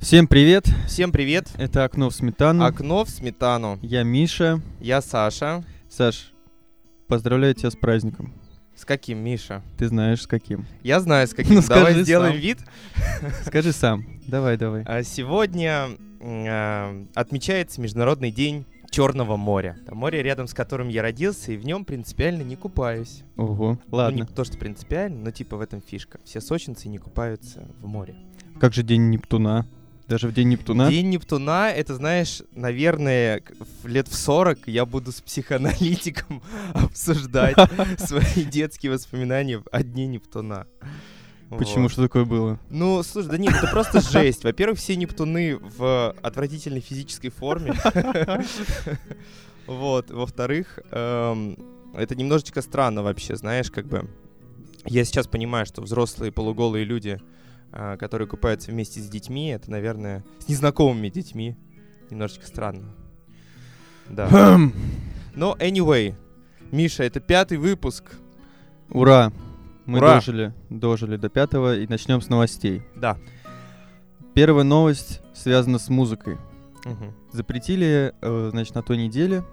Всем привет! Всем привет! Это «Окно в сметану». Окно в сметану. Я Миша. Я Саша. Саш, поздравляю тебя с праздником. С каким, Миша? Ты знаешь, с каким. Я знаю, с каким. Ну, Давай скажи сделаем сам. вид. Скажи сам. Давай, давай. А, Сегодня а, отмечается Международный день Черного моря. Это море, рядом с которым я родился, и в нем принципиально не купаюсь. Ого, Ну, ладно. не то, что принципиально, но типа в этом фишка. Все сочинцы не купаются в море. Как же день Нептуна? Даже в день Нептуна? День Нептуна, это, знаешь, наверное, в лет в 40 я буду с психоаналитиком обсуждать свои детские воспоминания о Дне Нептуна. Почему? Вот. Что такое было? Ну, слушай, да нет, это просто жесть. Во-первых, все Нептуны в отвратительной физической форме. Вот. Во-вторых, эм, это немножечко странно вообще, знаешь, как бы... Я сейчас понимаю, что взрослые полуголые люди, которые купаются вместе с детьми, это, наверное, с незнакомыми детьми. Немножечко странно. Да. Хм. Но anyway, Миша, это пятый выпуск. Ура! Мы Ура! дожили, дожили до пятого и начнем с новостей. Да. Первая новость связана с музыкой. Мгм. Запретили, э, значит, на той неделе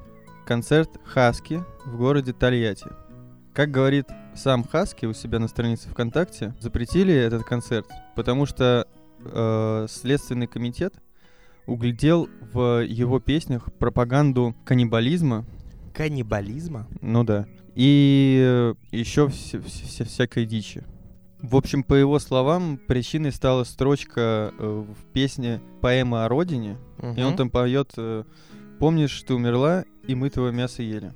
концерт Хаски в городе Тольятти. Как говорит сам Хаски у себя на странице ВКонтакте, запретили этот концерт, потому что э, Следственный комитет углядел в его песнях пропаганду каннибализма, Каннибализма? ну да, и еще всякой дичи. В общем, по его словам, причиной стала строчка э, в песне «Поэма о родине», и он там поет э, «Помнишь, ты умерла, и мы твое мясо ели».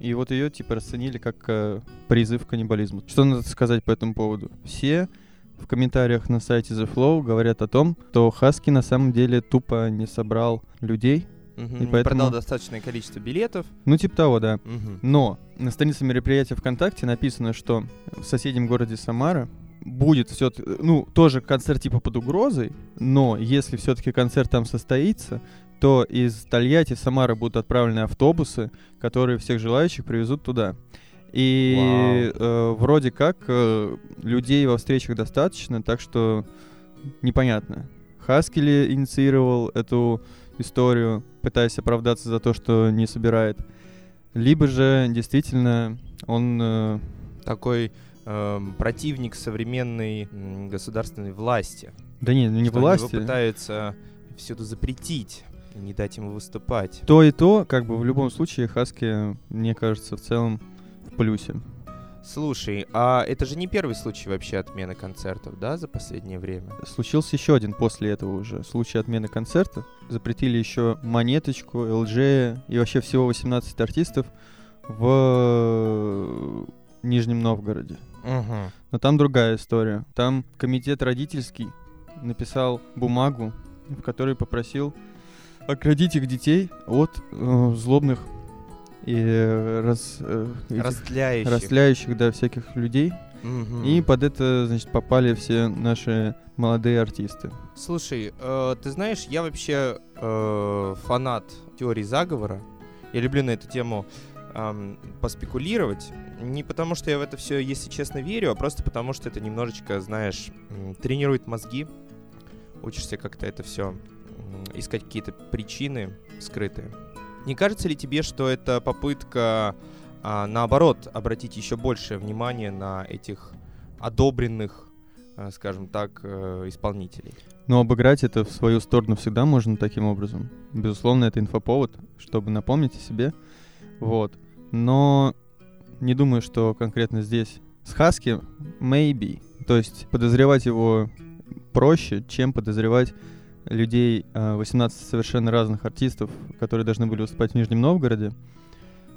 И вот ее типа расценили как э, призыв к каннибализму. Что надо сказать по этому поводу? Все в комментариях на сайте The Flow говорят о том, что Хаски на самом деле тупо не собрал людей. Мгм, И не поэтому- продал достаточное количество билетов. Ну, типа того, да. Мгм. Но на странице мероприятия ВКонтакте написано, что в соседнем городе Самара будет все ну, тоже концерт типа под угрозой, но если все-таки концерт там состоится, то из Тольятти в Самара будут отправлены автобусы, которые всех желающих привезут туда. И э, вроде как э, людей во встречах достаточно, так что непонятно. Хаски ли инициировал эту историю, пытаясь оправдаться за то, что не собирает, либо же действительно он... э, Такой эм, противник современной государственной власти. да не, ну не что власти. Его пытаются всюду запретить и не дать ему выступать. То и то, как бы в любом случае, Хаски, мне кажется, в целом в плюсе. Слушай, а это же не первый случай вообще отмены концертов, да, за последнее время? Случился еще один после этого уже случай отмены концерта. Запретили еще Монеточку, ЛЖ и вообще всего 18 артистов в Нижнем Новгороде. Угу. Но там другая история. Там комитет родительский написал бумагу, в которой попросил оградить их детей от э, злобных и э, раз, э, этих Растляющих. растляющих, да, всяких людей. Мгм. И под это, значит, попали все наши молодые артисты. Слушай, э, ты знаешь, я вообще э, фанат теории заговора. Я люблю на эту тему ам, поспекулировать. Не потому, что я в это все, если честно, верю, а просто потому, что это немножечко, знаешь, тренирует мозги. Учишься как-то это все искать какие-то причины скрытые. Не кажется ли тебе, что это попытка, а, наоборот, обратить еще большее внимание на этих одобренных, э, скажем так, э, исполнителей? Но обыграть это в свою сторону всегда можно таким образом. Безусловно, это инфоповод, чтобы напомнить о себе. Вот. Но не думаю, что конкретно здесь. С Хаски maybe. То есть подозревать его проще, чем подозревать людей, э, 18 совершенно разных артистов, которые должны были выступать в Нижнем Новгороде.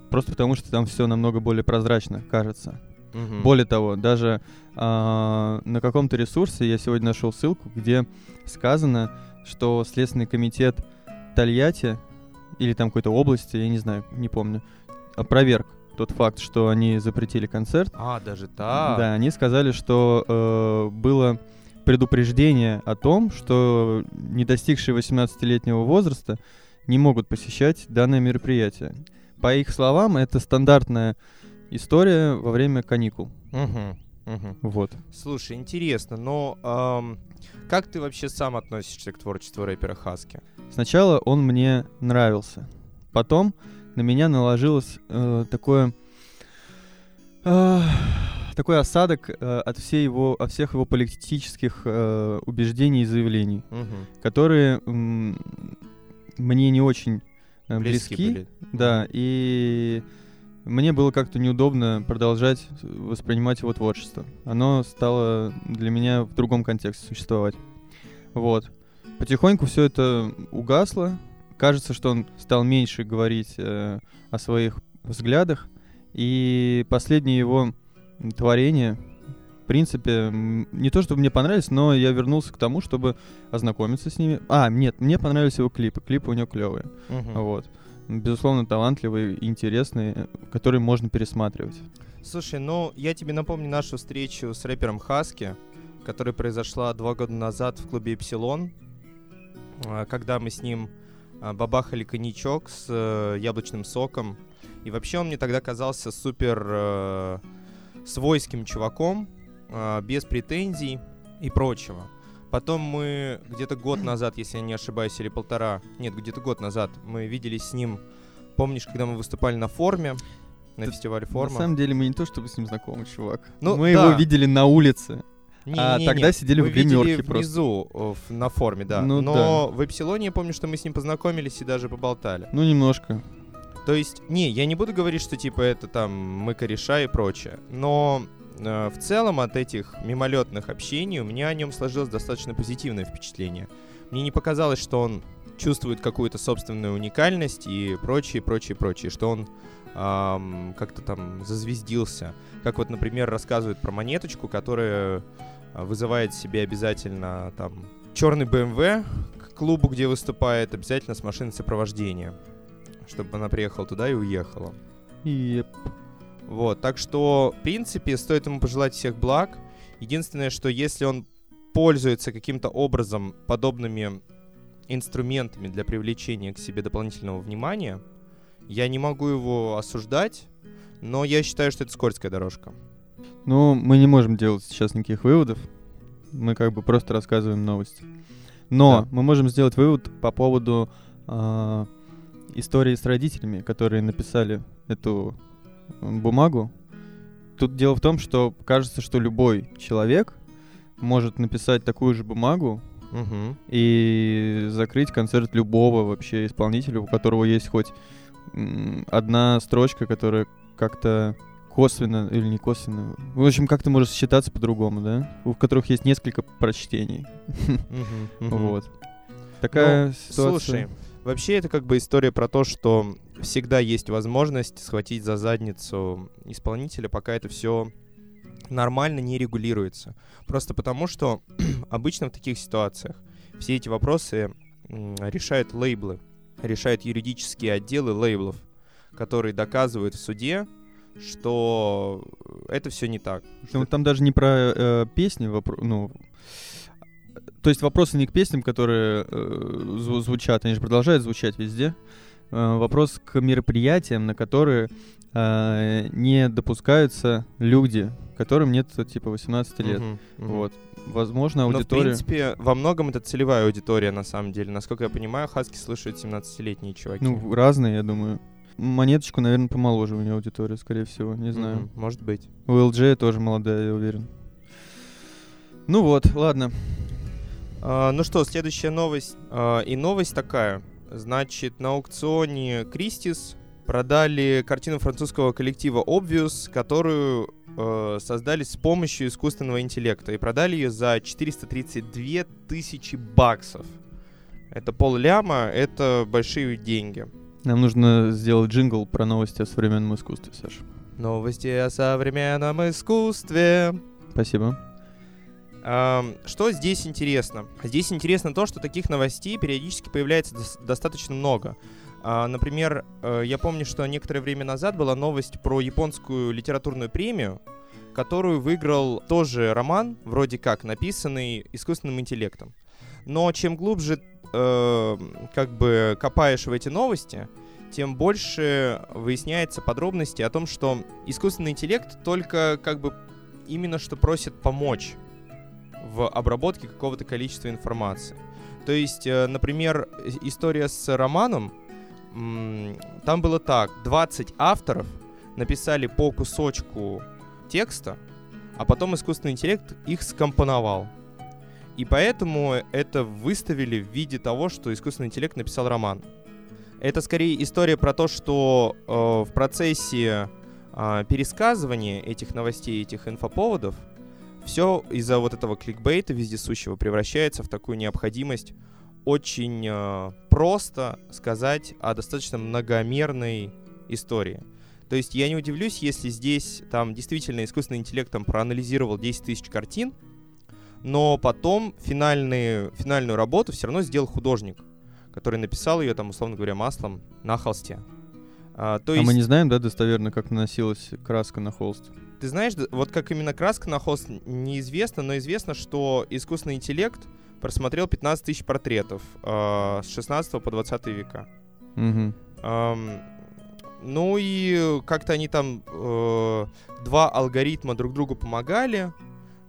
Просто потому, что там все намного более прозрачно, кажется. Мгм. Более того, даже а, на каком-то ресурсе я сегодня нашел ссылку, где сказано, что Следственный комитет Тольятти или там какой-то области, я не знаю, не помню, опроверг тот факт, что они запретили концерт. А, даже так? Да, они сказали, что э, было предупреждение о том, что не достигшие 18-летнего возраста не могут посещать данное мероприятие. По их словам, это стандартная история во время каникул. Мгм. Мгм. Вот. Слушай, интересно, но ам, как ты вообще сам относишься к творчеству рэпера Хаски? Сначала он мне нравился. Потом на меня наложилось э, такое... э, такой осадок э, от, всей его, от всех его политических э, убеждений и заявлений, Мгм. которые мне не очень э, Близки близки. были. Да, и мне было как-то неудобно продолжать воспринимать его творчество. Оно стало для меня в другом контексте существовать. Вот. Потихоньку все это угасло. Кажется, что он стал меньше говорить э, о своих взглядах. И последние его творения, в принципе, не то чтобы мне понравились, но я вернулся к тому, чтобы ознакомиться с ними. А, нет, мне понравились его клипы. Клипы у него клевые. Мгм. Вот. Безусловно, талантливые, интересные, которые можно пересматривать. Слушай, ну я тебе напомню нашу встречу с рэпером Хаски, которая произошла два года назад в клубе Эпсилон, а, когда мы с ним а, бабахали коньячок с э, яблочным соком. И вообще он мне тогда казался супер э, свойским чуваком, а, без претензий и прочего. Потом мы где-то год назад, если я не ошибаюсь, или полтора, нет, где-то год назад, мы виделись с ним, помнишь, когда мы выступали на форме, на Да, фестивале На форма? самом деле мы не то чтобы с ним знакомы, чувак. Ну, мы да. его видели на улице. А Не-не-не, тогда сидели мы в гримерке видели просто. внизу, э, в- на форме, да. Ну Но в Эпсилоне я помню, что мы с ним познакомились и даже поболтали. Ну, немножко. То есть, не, я не буду говорить, что типа это там мы кореша и прочее. Но э, в целом от этих мимолетных общений у меня о нем сложилось достаточно позитивное впечатление. Мне не показалось, что он чувствует какую-то собственную уникальность и прочее, прочее, прочее, что он ам, как-то там зазвездился. Как вот, например, рассказывают про монеточку, которая а, вызывает себе обязательно там черный BMW к клубу, где выступает, обязательно с машиной сопровождения, чтобы она приехала туда и уехала. И Вот, так что, в принципе, стоит ему пожелать всех благ. Единственное, что если он пользуется каким-то образом подобными инструментами для привлечения к себе дополнительного внимания, я не могу его осуждать, но я считаю, что это скользкая дорожка. Ну, мы не можем делать сейчас никаких выводов. Мы как бы просто рассказываем новости. Но Да. мы можем сделать вывод по поводу а, истории с родителями, которые написали эту бумагу. Тут дело в том, что кажется, что любой человек может написать такую же бумагу Угу. и закрыть концерт любого вообще исполнителя, у которого есть хоть одна строчка, которая как-то косвенно или не косвенно, в общем, как-то может считаться по-другому, да, у которых есть несколько прочтений. Вот. Такая ситуация. Ну, Слушай, вообще это как бы история про то, что всегда есть возможность схватить за задницу исполнителя, пока это все нормально не регулируется. Просто потому, что обычно в таких ситуациях все эти вопросы решают лейблы, решают юридические отделы лейблов, которые доказывают в суде, что это все не так. Ну, там даже не про э, песни, вопро- ну, то есть вопросы не к песням, которые э, зву- звучат, они же продолжают звучать везде. Э, вопрос к мероприятиям, на которые э, не допускаются люди, которым нет типа 18 лет. Мгм, мгм. Вот. Возможно, Но, в аудитория... принципе, во многом это целевая аудитория, на самом деле. Насколько я понимаю, хаски слушают 17-летние чуваки. Ну, разные, я думаю. Монеточку, наверное, помоложе у нее аудитория, скорее всего, не знаю. Мгм, может быть. У LG тоже молодая, я уверен. Ну вот, ладно. А, ну что, следующая новость. А, и новость такая. Значит, на аукционе Кристис продали картину французского коллектива Obvious, которую э, создали с помощью искусственного интеллекта. И продали ее за 432 тысячи баксов. Это пол ляма, это большие деньги. Нам нужно сделать джингл про новости о современном искусстве, Саша. Новости о современном искусстве. Спасибо. Что здесь интересно? Здесь интересно то, что таких новостей периодически появляется дос- достаточно много. А, Например, э, я помню, что некоторое время назад была новость про японскую литературную премию, которую выиграл тоже роман, вроде как, написанный искусственным интеллектом. Но чем глубже э, как бы копаешь в эти новости, тем больше выясняется подробности о том, что искусственный интеллект только как бы именно что просят помочь в обработке какого-то количества информации. То есть, э, например, история с романом, там было так, 20 авторов написали по кусочку текста, а потом искусственный интеллект их скомпоновал. И поэтому это выставили в виде того, что искусственный интеллект написал роман. Это скорее история про то, что э, в процессе а, пересказывания этих новостей, этих инфоповодов, все из-за вот этого кликбейта вездесущего превращается в такую необходимость очень э, просто сказать о достаточно многомерной истории. То есть я не удивлюсь, если здесь там действительно искусственный интеллект там проанализировал 10 тысяч картин, но потом финальные, финальную работу все равно сделал художник, который написал ее, там, условно говоря, маслом на холсте. А, то А есть, мы не знаем, да, достоверно, как наносилась краска на холст? Ты знаешь, вот как именно краска на холст неизвестно, но известно, что искусственный интеллект просмотрел 15 тысяч портретов а, с 16 по 20 века. Мгм. Ам, ну и как-то они там э, два алгоритма друг другу помогали,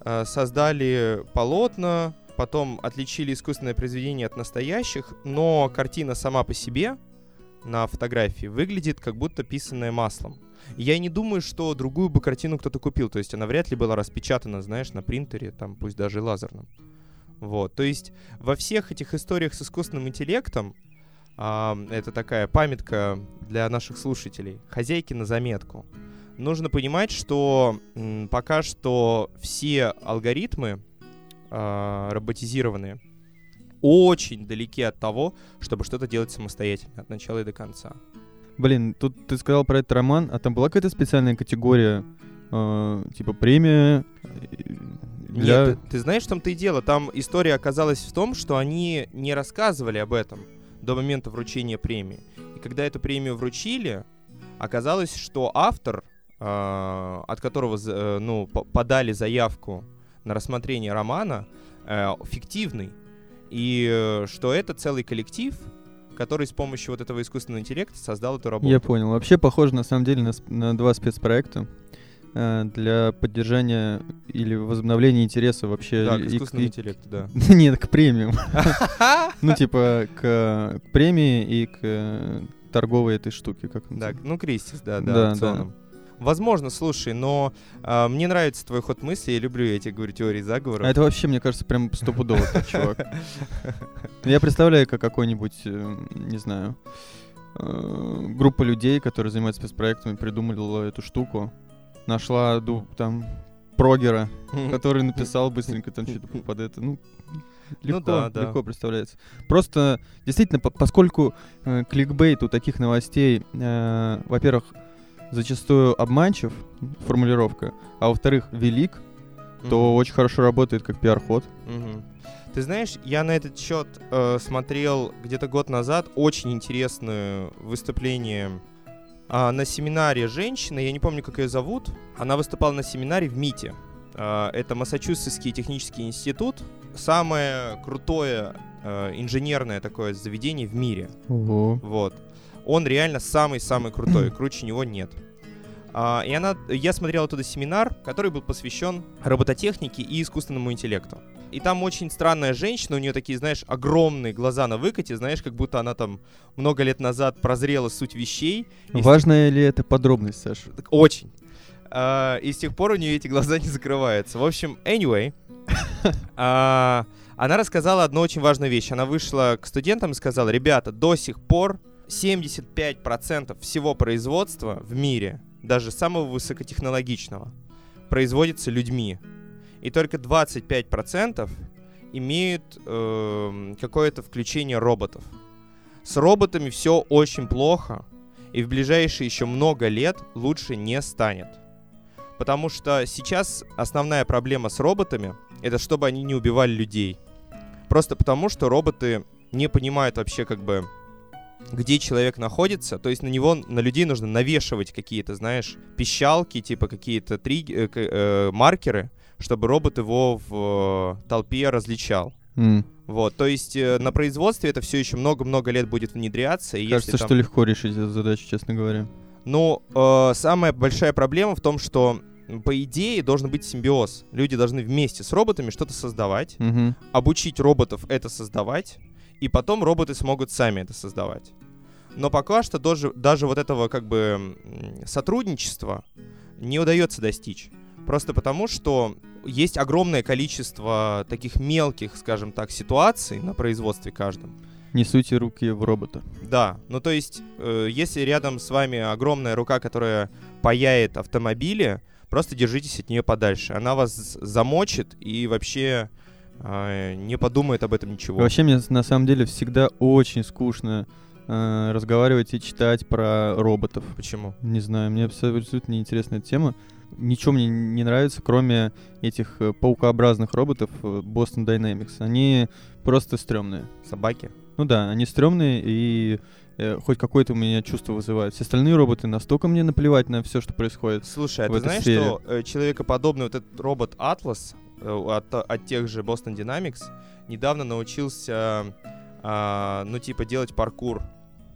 э, создали полотна, потом отличили искусственное произведение от настоящих, но картина сама по себе на фотографии выглядит как будто писанная маслом. Я не думаю, что другую бы картину кто-то купил, то есть она вряд ли была распечатана, знаешь, на принтере, там пусть даже лазерном. Вот, то есть во всех этих историях с искусственным интеллектом а, это такая памятка для наших слушателей. Хозяйки на заметку. Нужно понимать, что м, пока что все алгоритмы а, роботизированные очень далеки от того, чтобы что-то делать самостоятельно от начала и до конца. Блин, тут ты сказал про этот роман, а там была какая-то специальная категория, э, типа премия э, для... Нет, ты, ты знаешь, в том-то и дело. Там история оказалась в том, что они не рассказывали об этом до момента вручения премии. И когда эту премию вручили, оказалось, что автор, э, от которого э, ну, по- подали заявку на рассмотрение романа, э, фиктивный. И э, что это целый коллектив, который с помощью вот этого искусственного интеллекта создал эту работу. Я понял. Вообще похоже на самом деле на, на два спецпроекта э, для поддержания или возобновления интереса вообще Да, к искусственному и- интеллекту, да. Нет, к премиям. Ну, типа, к, премии и к торговой этой штуке, как Да, ну Кристис, да, да, Да, аукционом. Возможно, слушай, но а, мне нравится твой ход мысли, я люблю, я тебе говорю, теории заговора. А это вообще, мне кажется, прям стопудово чувак. Я представляю, как какой-нибудь, э, не знаю, э, группа людей, которые занимаются спецпроектами, придумала эту штуку, нашла там прогера, который написал быстренько там что-то под это. Ну, легко, да, да. легко представляется. Просто, действительно, по- поскольку э, кликбейт у таких новостей, э, во-первых, зачастую обманчив, формулировка, а во-вторых, велик, то Мгм. очень хорошо работает как пиар-ход. Мгм. Ты знаешь, я на этот счет э, смотрел где-то год назад очень интересное выступление а, на семинаре женщины, я не помню, как ее зовут. Она выступала на семинаре в МИТе. А, это Массачусетский технический институт, самое крутое э, инженерное такое заведение в мире. Ого. Вот. Он реально самый-самый крутой, круче него нет. А, и она, я смотрел оттуда семинар, который был посвящен робототехнике и искусственному интеллекту. И там очень странная женщина, у нее такие, знаешь, огромные глаза на выкате, знаешь, как будто она там много лет назад прозрела суть вещей. И Важная ли это подробность, Саша? так Очень. А, и с тех пор у нее эти глаза не закрываются. В общем, anyway. а, она рассказала одну очень важную вещь. Она вышла к студентам и сказала, ребята, до сих пор 75% всего производства в мире, даже самого высокотехнологичного, производится людьми. И только 25% имеют эм, какое-то включение роботов. С роботами все очень плохо, и в ближайшие еще много лет лучше не станет. Потому что сейчас основная проблема с роботами это чтобы они не убивали людей. Просто потому, что роботы не понимают вообще как бы где человек находится, то есть на него, на людей нужно навешивать какие-то, знаешь, пищалки, типа какие-то триг- э, э, маркеры, чтобы робот его в э, толпе различал. М, Вот, то есть э, на производстве это все еще много-много лет будет внедряться. И Кажется, если там- что легко решить эту задачу, честно говоря. Ну, э, самая большая проблема в том, что по идее, должен быть симбиоз. Люди должны вместе с роботами что-то создавать, Мгм. обучить роботов это создавать, и потом роботы смогут сами это создавать. Но пока что даже, даже вот этого как бы сотрудничества не удается достичь. Просто потому, что есть огромное количество таких мелких, скажем так, ситуаций на производстве каждом. Не суйте руки в робота. Да, ну то есть, э, если рядом с вами огромная рука, которая паяет автомобили, просто держитесь от нее подальше. Она вас замочит и вообще э, не подумает об этом ничего. Вообще мне на самом деле всегда очень скучно э, разговаривать и читать про роботов. Почему? Не знаю, мне абсолютно неинтересна эта тема. Ничего мне не нравится, кроме этих э, паукообразных роботов э, Boston Dynamics. Они просто стрёмные. Собаки? Ну да, они стрёмные и э, хоть какое-то у меня чувство вызывают. Все остальные роботы настолько мне наплевать на все, что происходит. Слушай, а ты знаешь, сфере. что э, человекоподобный вот этот робот Atlas э, от, от тех же Boston Dynamics недавно научился, а, ну, типа, делать паркур.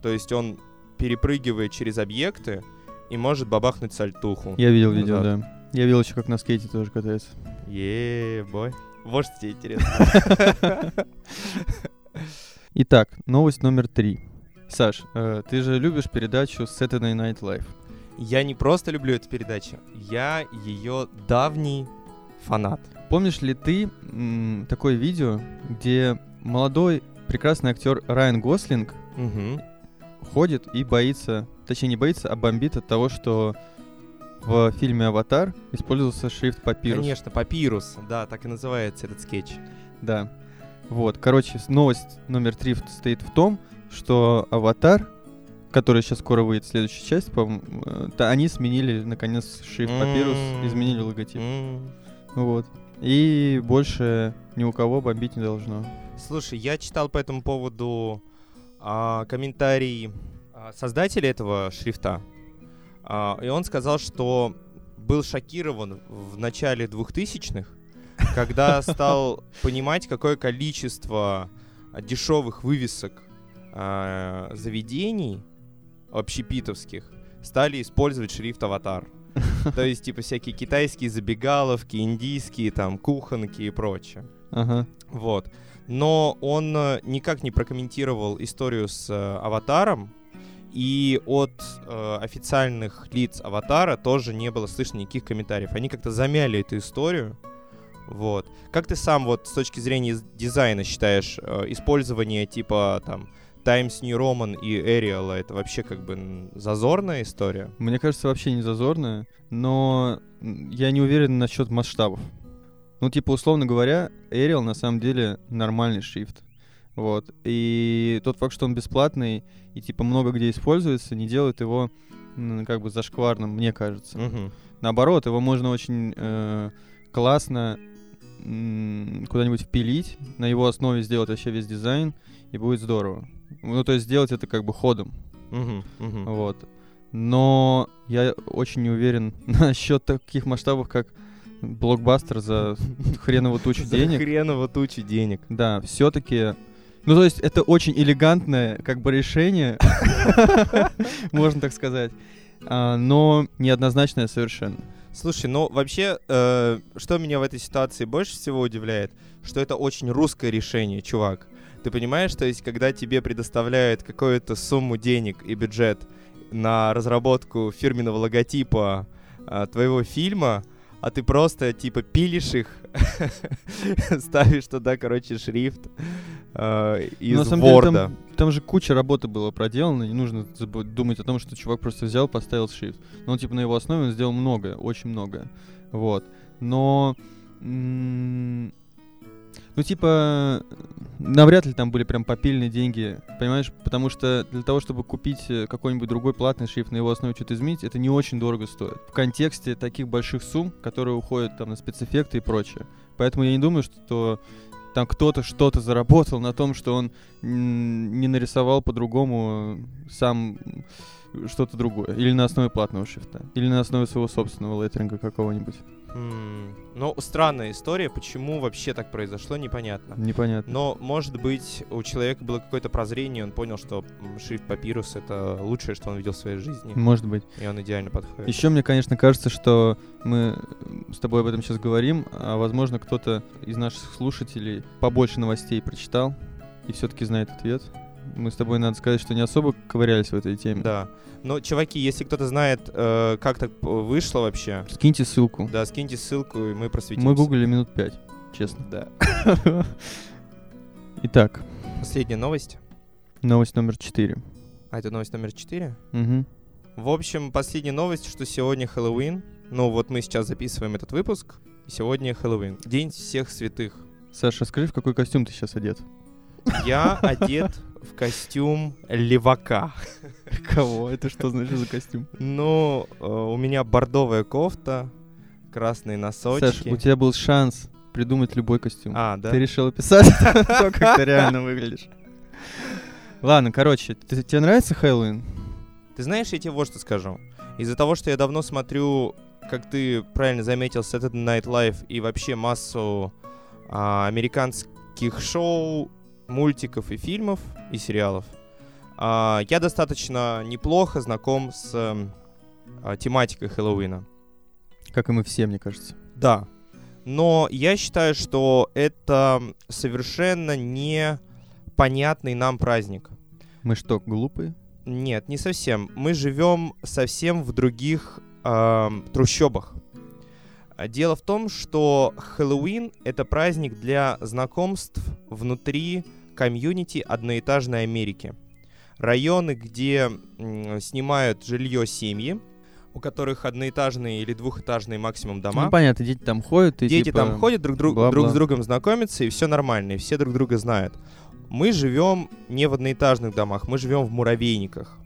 То есть он перепрыгивает через объекты и может бабахнуть сальтуху. Я видел видео, Назад. да. Я видел еще, как на скейте тоже катается. Е, бой. Вот что тебе интересно. Итак, новость номер три. Саш, э, ты же любишь передачу Saturday Night Live. Я не просто люблю эту передачу, я ее давний фанат. Помнишь ли ты м, такое видео, где молодой прекрасный актер Райан Гослинг Мгм. Ходит и боится, точнее не боится, а бомбит от того, что в фильме «Аватар» использовался шрифт папирус. Конечно, папирус, да, так и называется этот скетч. Да. Вот, короче, новость номер три стоит в том, что «Аватар», который сейчас скоро выйдет, следующая часть, по-моему, э, та- они сменили, наконец, шрифт папирус, М. изменили логотип. М. Вот. И больше ни у кого бомбить не должно. Слушай, я читал по этому поводу а, комментарий а, создателя этого шрифта. А, и он сказал, что был шокирован в начале 2000-х, когда стал понимать, какое количество дешевых вывесок а, заведений общепитовских стали использовать шрифт «Аватар». То есть, типа, всякие китайские забегаловки, индийские, там, кухонки и прочее. Ага. Вот. Но он э, никак не прокомментировал историю с э, аватаром, и от э, официальных лиц аватара тоже не было слышно никаких комментариев. Они как-то замяли эту историю. Вот. Как ты сам вот с точки зрения из- дизайна считаешь э, использование типа там Times New Roman и Arial это вообще как бы зазорная история? Мне кажется, вообще не зазорно, но я не уверен насчет масштабов. Ну, типа, условно говоря, Arial на самом деле нормальный шрифт. Вот. И тот факт, что он бесплатный и, типа, много где используется, не делает его как бы зашкварным, мне кажется. Мгм. Наоборот, его можно очень э, классно куда-нибудь впилить, на его основе сделать вообще весь дизайн, и будет здорово. Ну, то есть сделать это как бы ходом. Мгм. Мгм. Вот. Но я очень не уверен насчет таких масштабов, как блокбастер за хренову тучу За денег. хреново тучу денег. Да, все-таки. Ну, то есть, это очень элегантное, как бы, решение, можно так сказать, а, но неоднозначное совершенно. Слушай, ну вообще, э, что меня в этой ситуации больше всего удивляет, что это очень русское решение, чувак. Ты понимаешь, то есть, когда тебе предоставляют какую-то сумму денег и бюджет на разработку фирменного логотипа э, твоего фильма, а ты просто типа пилишь их, ставишь туда, короче, шрифт э, из на самом деле, Word. там, там же куча работы было проделано, не нужно думать о том, что чувак просто взял, поставил шрифт. Но типа, на его основе он сделал многое, очень многое. Вот. Но... м, Ну, типа, навряд ли там были прям попильные деньги, понимаешь? Потому что для того, чтобы купить э, какой-нибудь другой платный шрифт, на его основе что-то изменить, это не очень дорого стоит. В контексте таких больших сумм, которые уходят там на спецэффекты и прочее. Поэтому я не думаю, что там кто-то что-то заработал на том, что он не нарисовал по-другому э, сам м, что-то другое. Или на основе платного шрифта. Или на основе своего собственного леттеринга какого-нибудь. Ну, странная история, почему вообще так произошло, непонятно. Непонятно. Но, может быть, у человека было какое-то прозрение, он понял, что шрифт папирус — это лучшее, что он видел в своей жизни, Может быть. и он идеально подходит. Еще мне, конечно, кажется, что мы с тобой об этом сейчас говорим, а возможно, кто-то из наших слушателей побольше новостей прочитал и все-таки знает ответ. Мы с тобой, надо сказать, что не особо ковырялись в этой теме. Да. Но, чуваки, если кто-то знает, э, как так вышло вообще, Скиньте ссылку. да, скиньте ссылку, и мы просветимся. Мы гуглили минут пять, честно. Да. Итак, Последняя новость. новость номер четыре. А это новость номер 4? Мгм. В общем, последняя новость, что сегодня Хэллоуин. Ну, вот мы сейчас записываем этот выпуск, и сегодня Хэллоуин. День всех святых. Саша, скажи, в какой костюм ты сейчас одет? Я одет в костюм левака. Кого? Это что значит за костюм? Ну, э, у меня бордовая кофта, красные носочки. Саш, у тебя был шанс придумать любой костюм. А, да? Ты решил описать то, как ты реально выглядишь. Ладно, короче, тебе нравится Хэллоуин? Ты знаешь, я тебе вот что скажу. Из-за того, что я давно смотрю, как ты правильно заметил, Saturday Night Live и вообще массу а, американских шоу, мультиков и фильмов, и сериалов, а, я достаточно неплохо знаком с а, тематикой Хэллоуина. Как и мы все, мне кажется. Да. Но я считаю, что это совершенно непонятный нам праздник. Мы что, глупые? Нет, не совсем. Мы живем совсем в других ам, трущобах. А Дело в том, что Хэллоуин — это праздник для знакомств внутри комьюнити одноэтажной Америки. Районы, где снимают жилье семьи, у которых одноэтажные или двухэтажные максимум дома. Ну, понятно, дети там ходят и Дети типа, там ходят, друг, друг, бла-бла. друг с другом знакомятся, и все нормально, и все друг друга знают. Мы живем не в одноэтажных домах, мы живем в муравейниках.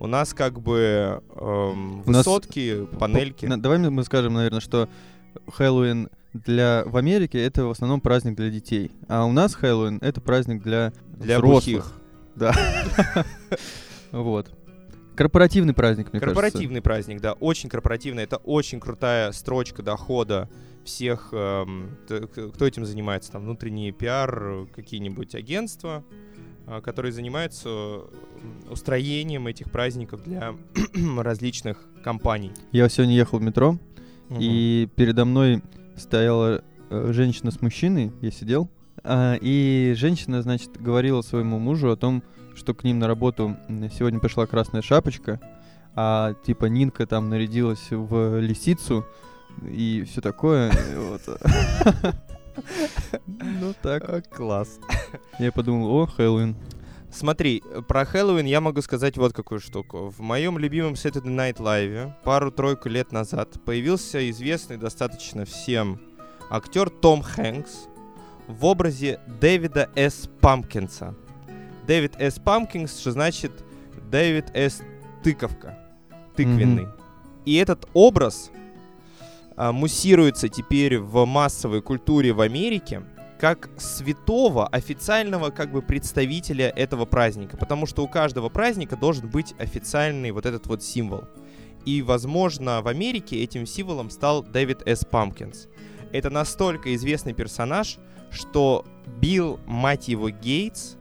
У нас как бы эм, У нас высотки, панельки. Давай мы- скажем, наверное, что Хэллоуин для в Америке это в основном праздник для детей, а у нас Хэллоуин это праздник для Для взрослых. бухих. Да. Вот. Корпоративный праздник, мне Корпоративный праздник, да, очень корпоративный. Это очень крутая строчка дохода всех, эм, кто этим занимается, там, внутренний пиар, э, какие-нибудь агентства, которые занимаются устроением этих праздников для различных компаний. Я сегодня ехал в метро, и передо мной стояла э, женщина с мужчиной, я сидел, а, и женщина, значит, говорила своему мужу о том, что к ним на работу сегодня пришла красная шапочка, а типа Нинка там нарядилась в лисицу и все такое. Ну так. класс. Я подумал, о, Хэллоуин. Смотри, про Хэллоуин я могу сказать вот какую штуку. В моем любимом Saturday Night Live пару-тройку лет назад появился известный достаточно всем актер Том Хэнкс в образе Дэвида С. Пампкинса. Дэвид С. Пампкинс, что значит Дэвид С. Тыковка. Тыквенный. И этот образ муссируется теперь в массовой культуре в Америке как святого, официального как бы представителя этого праздника. Потому что у каждого праздника должен быть официальный вот этот вот символ. И, возможно, в Америке этим символом стал Дэвид С. Пампкинс. Это настолько известный персонаж, что Билл, мать его, Гейтс,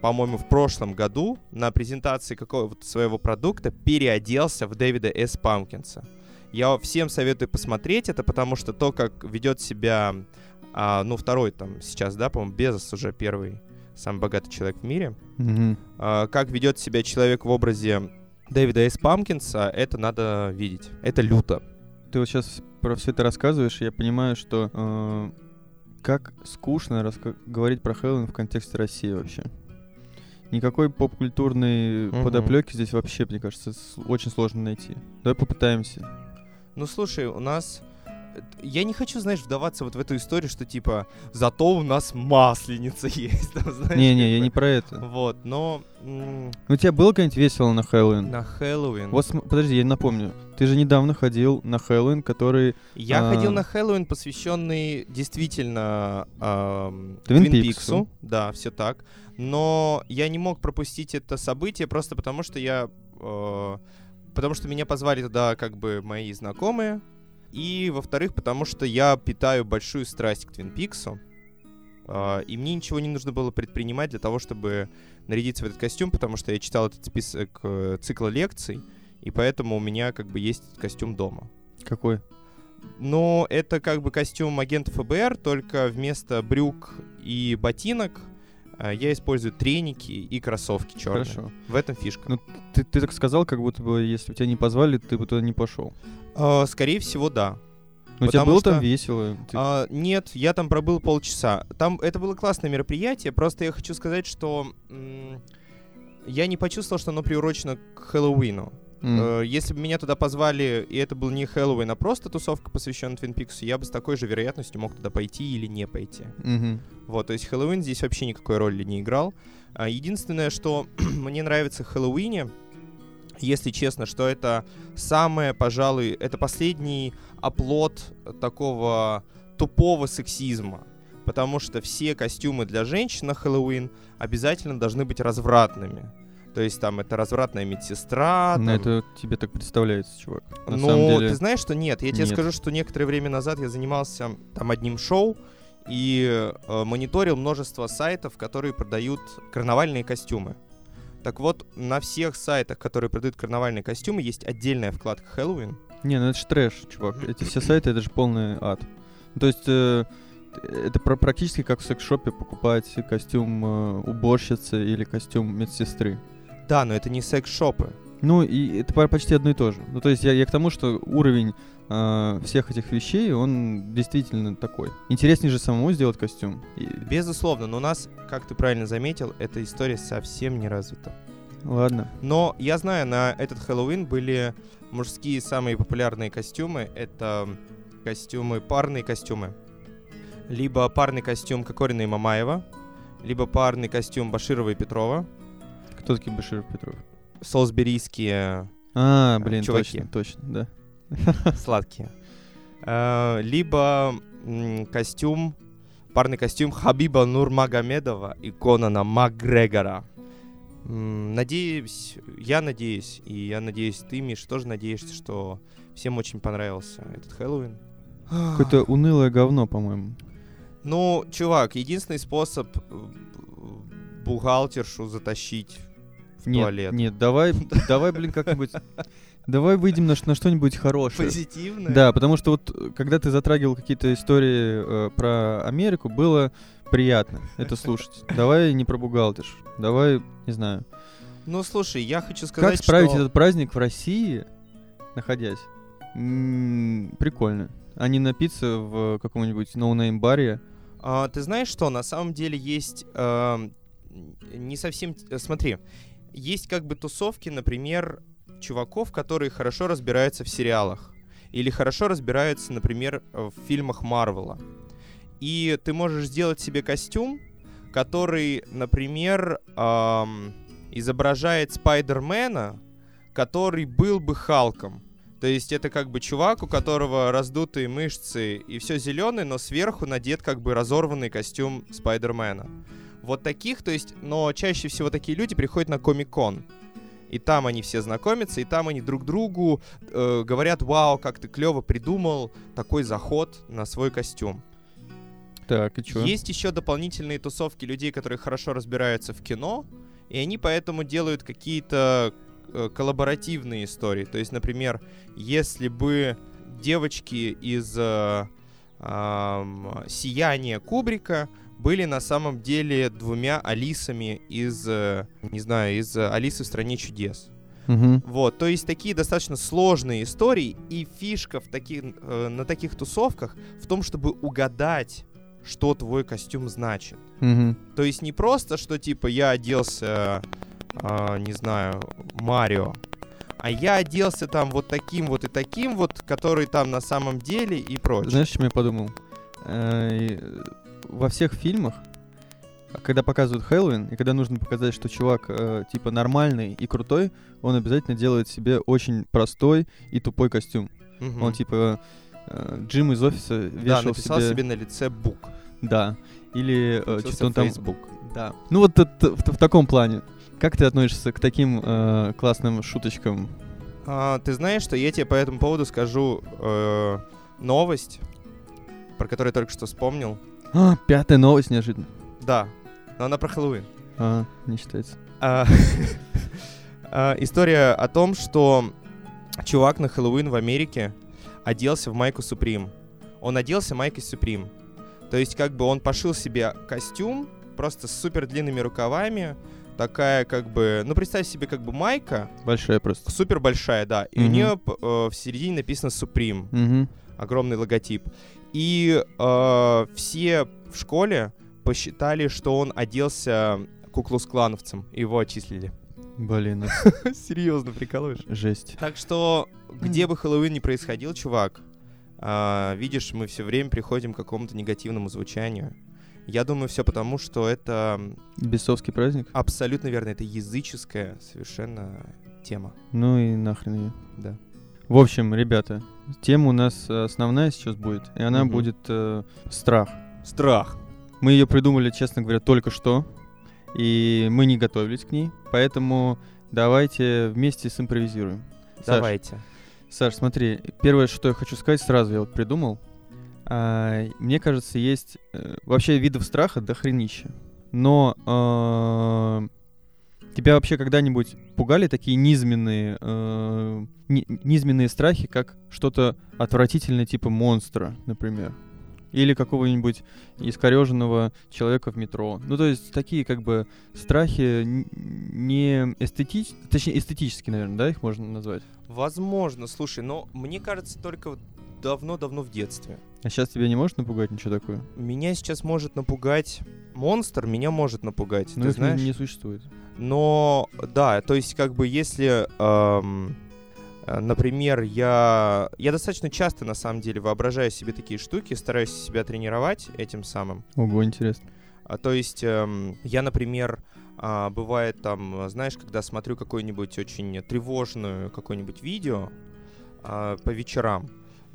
по-моему, в прошлом году на презентации какого-то своего продукта переоделся в Дэвида С. Пампкинса. Я всем советую посмотреть это, потому что то, как ведет себя, а, ну, второй там сейчас, да, по-моему, Безос уже первый самый богатый человек в мире, Мгм. а, как ведет себя человек в образе Дэвида С. Пампкинса, это надо видеть. Это люто. Ты вот сейчас про все это рассказываешь, и я понимаю, что э, как скучно раска- говорить про Хэллоуин в контексте России вообще. Никакой поп-культурной Мгм. подоплеки здесь вообще, мне кажется, очень сложно найти. Давай попытаемся. Ну, слушай, у нас... э, Я не хочу, знаешь, вдаваться вот в эту историю, что типа зато у нас масленица есть. там, знаешь, Не-не, как я не про это. Вот, но Ну, у тебя было как-нибудь весело на Хэллоуин? на Хэллоуин... Вот, подожди, я напомню. Ты же недавно ходил на Хэллоуин, который... Я А. ходил на Хэллоуин, посвященный действительно ам, Твин Твин Пиксу. Пиксу. Да, все так. Но я не мог пропустить это событие просто потому, что я... э, потому что меня позвали туда как бы мои знакомые. И, во-вторых, потому что я питаю большую страсть к Твин Пиксу. А, и мне ничего не нужно было предпринимать для того, чтобы нарядиться в этот костюм, потому что я читал этот список э, цикла лекций, и поэтому у меня как бы есть этот костюм дома. Какой? Но это как бы костюм агента ФБР, только вместо брюк и ботинок я использую треники и кроссовки черные. Хорошо. В этом фишка. Ну, ты, ты так сказал, как будто бы, если бы тебя не позвали, ты бы туда не пошел. А, скорее всего, да. Но тебе Потому было что- там весело. ты- А, нет, я там пробыл полчаса. Там это было классное мероприятие, просто я хочу сказать, что я не почувствовал, что оно приурочено к Хэллоуину. Э, Если бы меня туда позвали, и это был не Хэллоуин, а просто тусовка, посвященная Твин Пиксу, я бы с такой же вероятностью мог туда пойти или не пойти. Мгм. Вот, то есть Хэллоуин здесь вообще никакой роли не играл. А, Единственное, что мне нравится в Хэллоуине, если честно, что это самое, пожалуй, это последний оплот такого тупого сексизма. Потому что все костюмы для женщин на Хэллоуин обязательно должны быть развратными. То есть там это развратная медсестра. Ну, там- это тебе так представляется, чувак. На ну, деле... ты знаешь, что нет. Я тебе нет. скажу, что некоторое время назад я занимался там одним шоу и э, мониторил множество сайтов, которые продают карнавальные костюмы. Так вот, на всех сайтах, которые продают карнавальные костюмы, есть отдельная вкладка Хэллоуин. Не, ну это же трэш, чувак. Эти все сайты, это же полный ад. То есть э, это про- практически как в секс-шопе покупать костюм э, уборщицы или костюм медсестры. Да, но это не секс-шопы. Ну, и это по- почти одно и то же. Ну, то есть я, я к тому, что уровень э, всех этих вещей, он действительно такой. Интереснее же самому сделать костюм. И- Безусловно, но у нас, как ты правильно заметил, эта история совсем не развита. Ладно. Но я знаю, на этот Хэллоуин были мужские самые популярные костюмы. Это костюмы, парные костюмы. Либо парный костюм Кокорина и Мамаева, либо парный костюм Баширова и Петрова, Кто такие Баширов Петров? солсберийские А, блин, чуваки. точно, точно, да. сладкие. Э, Либо костюм, парный костюм Хабиба Нурмагомедова и Конана Макгрегора. Надеюсь, я надеюсь, и я надеюсь, ты, Миш, тоже надеешься, что всем очень понравился этот Хэллоуин. Какое-то унылое говно, по-моему. Ну, чувак, единственный способ э, бухгалтершу затащить в Нет, туалет. нет, давай, давай, блин, как-нибудь... Давай выйдем на, на что-нибудь хорошее. Позитивно? Да, потому что вот э, когда ты затрагивал какие-то истории э, про Америку, было приятно это слушать. Давай не про бухгалтерш. Давай, не знаю. Ну, слушай, я хочу сказать, Как справить что... этот праздник в России, находясь? М, Прикольно. А не напиться в каком-нибудь no-name баре. А, ты знаешь что? На самом деле есть эм, не совсем... э, Смотри, есть как бы тусовки, например, чуваков, которые хорошо разбираются в сериалах. Или хорошо разбираются, например, в фильмах Марвела. И ты можешь сделать себе костюм, который, например, ам, изображает Спайдермена, который был бы Халком. То есть это как бы чувак, у которого раздутые мышцы и все зеленое, но сверху надет как бы разорванный костюм Спайдермена. Вот таких, то есть, но чаще всего такие люди приходят на Комик-кон. И там они все знакомятся, и там они друг другу э, говорят, вау, как ты клево придумал такой заход на свой костюм. Так, и чё? Есть еще дополнительные тусовки людей, которые хорошо разбираются в кино, и они поэтому делают какие-то э, коллаборативные истории. То есть, например, если бы девочки из э, ам, «Сияния» Кубрика были на самом деле двумя Алисами из, э, не знаю, из э, «Алисы в стране чудес». Мгм. Вот, то есть такие достаточно сложные истории, и фишка в таких, э, на таких тусовках в том, чтобы угадать, что твой костюм значит. Мгм. То есть не просто, что типа я оделся, а, не знаю, Марио, а я оделся там вот таким вот и таким вот, который там на самом деле и прочее. Знаешь, о чем я подумал? Во всех фильмах, а когда показывают Хэллоуин, и когда нужно показать, что чувак э, типа нормальный и крутой, он обязательно делает себе очень простой и тупой костюм. Мгм. Он типа э, Джим из офиса да, вешал написал себе... себе на лице бук. Да. Или э, что-то он в там... Facebook. Да. Ну вот это- в, в таком плане. Как ты относишься к таким э, классным шуточкам? А, ты знаешь, что я тебе по этому поводу скажу э, новость, про которую я только что вспомнил. А, пятая новость неожиданно. Да, но она про Хэллоуин. А, не считается. А, а, История о том, что чувак на Хэллоуин в Америке оделся в майку Supreme. Он оделся майкой Supreme. То есть как бы он пошил себе костюм просто с супер длинными рукавами, такая как бы, ну представь себе как бы майка, Большая просто. супер большая, да, и у Мгм. нее в середине написано Supreme, Угу. огромный логотип. И э, все в школе посчитали, что он оделся куклус-клановцем, его отчислили. Блин, Серьезно, прикалываешь? жесть. Так что, где бы Хэллоуин ни происходил, чувак, а, видишь, мы все время приходим к какому-то негативному звучанию. Я думаю, все потому, что это Бесовский праздник? абсолютно верно, это языческая совершенно тема. Ну и нахрен ее. Да. В общем, ребята, тема у нас э, основная сейчас будет, и она Мгм. будет э, страх. Страх. Мы ее придумали, честно говоря, только что, и мы не готовились к ней, поэтому давайте вместе симпровизируем. Саш, Давайте. Саш, смотри, первое, что я хочу сказать, сразу я вот придумал. А, мне кажется, есть э, вообще видов страха до хренища. Но э, тебя вообще когда-нибудь пугали такие низменные, э, ни- низменные страхи, как что-то отвратительное типа монстра, например? Или какого-нибудь искореженного человека в метро. Ну, то есть такие как бы страхи не эстетич... точнее эстетические, наверное, да, их можно назвать. Возможно, слушай, но мне кажется, только давно-давно в детстве. А сейчас тебя не может напугать ничего такое? Меня сейчас может напугать монстр, меня может напугать, Ну, ты их не- знаешь? не существует. Но да, то есть как бы если, эм, э, например, я я достаточно часто на самом деле воображаю себе такие штуки, стараюсь себя тренировать этим самым. Ого, интересно. А, то есть эм, я, например, а, бывает там, э, знаешь, когда смотрю какое-нибудь очень тревожное какое-нибудь видео а, по вечерам,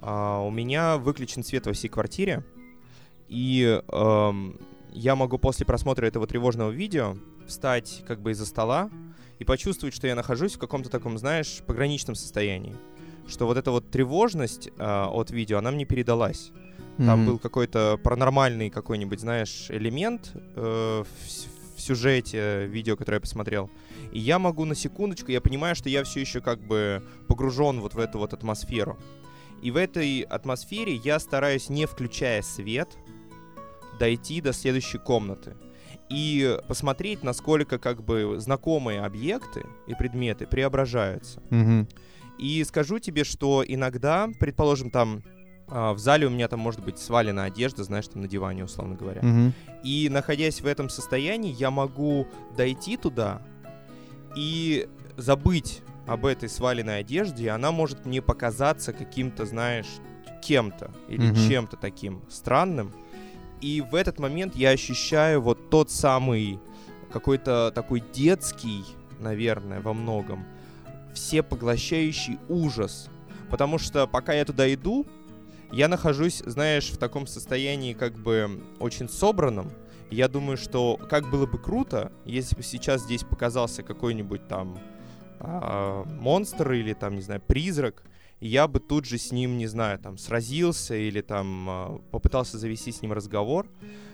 у меня выключен свет во всей квартире, и эм, я могу после просмотра этого тревожного видео встать как бы из-за стола и почувствовать, что я нахожусь в каком-то таком, знаешь, пограничном состоянии. Что вот эта вот тревожность а, от видео, она мне передалась. Там Мгм. был какой-то паранормальный какой-нибудь, знаешь, элемент э, в, в сюжете видео, которое я посмотрел. И я могу на секундочку, я понимаю, что я все еще как бы погружен вот в эту вот атмосферу. И в этой атмосфере я стараюсь, не включая свет, дойти до следующей комнаты. И посмотреть, насколько как бы знакомые объекты и предметы преображаются. Мгм. И скажу тебе, что иногда, предположим, там а, в зале у меня там может быть свалена одежда, знаешь, там на диване, условно говоря. Мгм. И находясь в этом состоянии, я могу дойти туда и забыть об этой сваленной одежде, и она может мне показаться каким-то, знаешь, кем-то или Мгм. чем-то таким странным. И в этот момент я ощущаю вот тот самый какой-то такой детский, наверное, во многом, всепоглощающий ужас. Потому что пока я туда иду, я нахожусь, знаешь, в таком состоянии как бы очень собранном. Я думаю, что как было бы круто, если бы сейчас здесь показался какой-нибудь там а, монстр или там, не знаю, призрак, и я бы тут же с ним, не знаю, там, сразился или там а, попытался завести с ним разговор.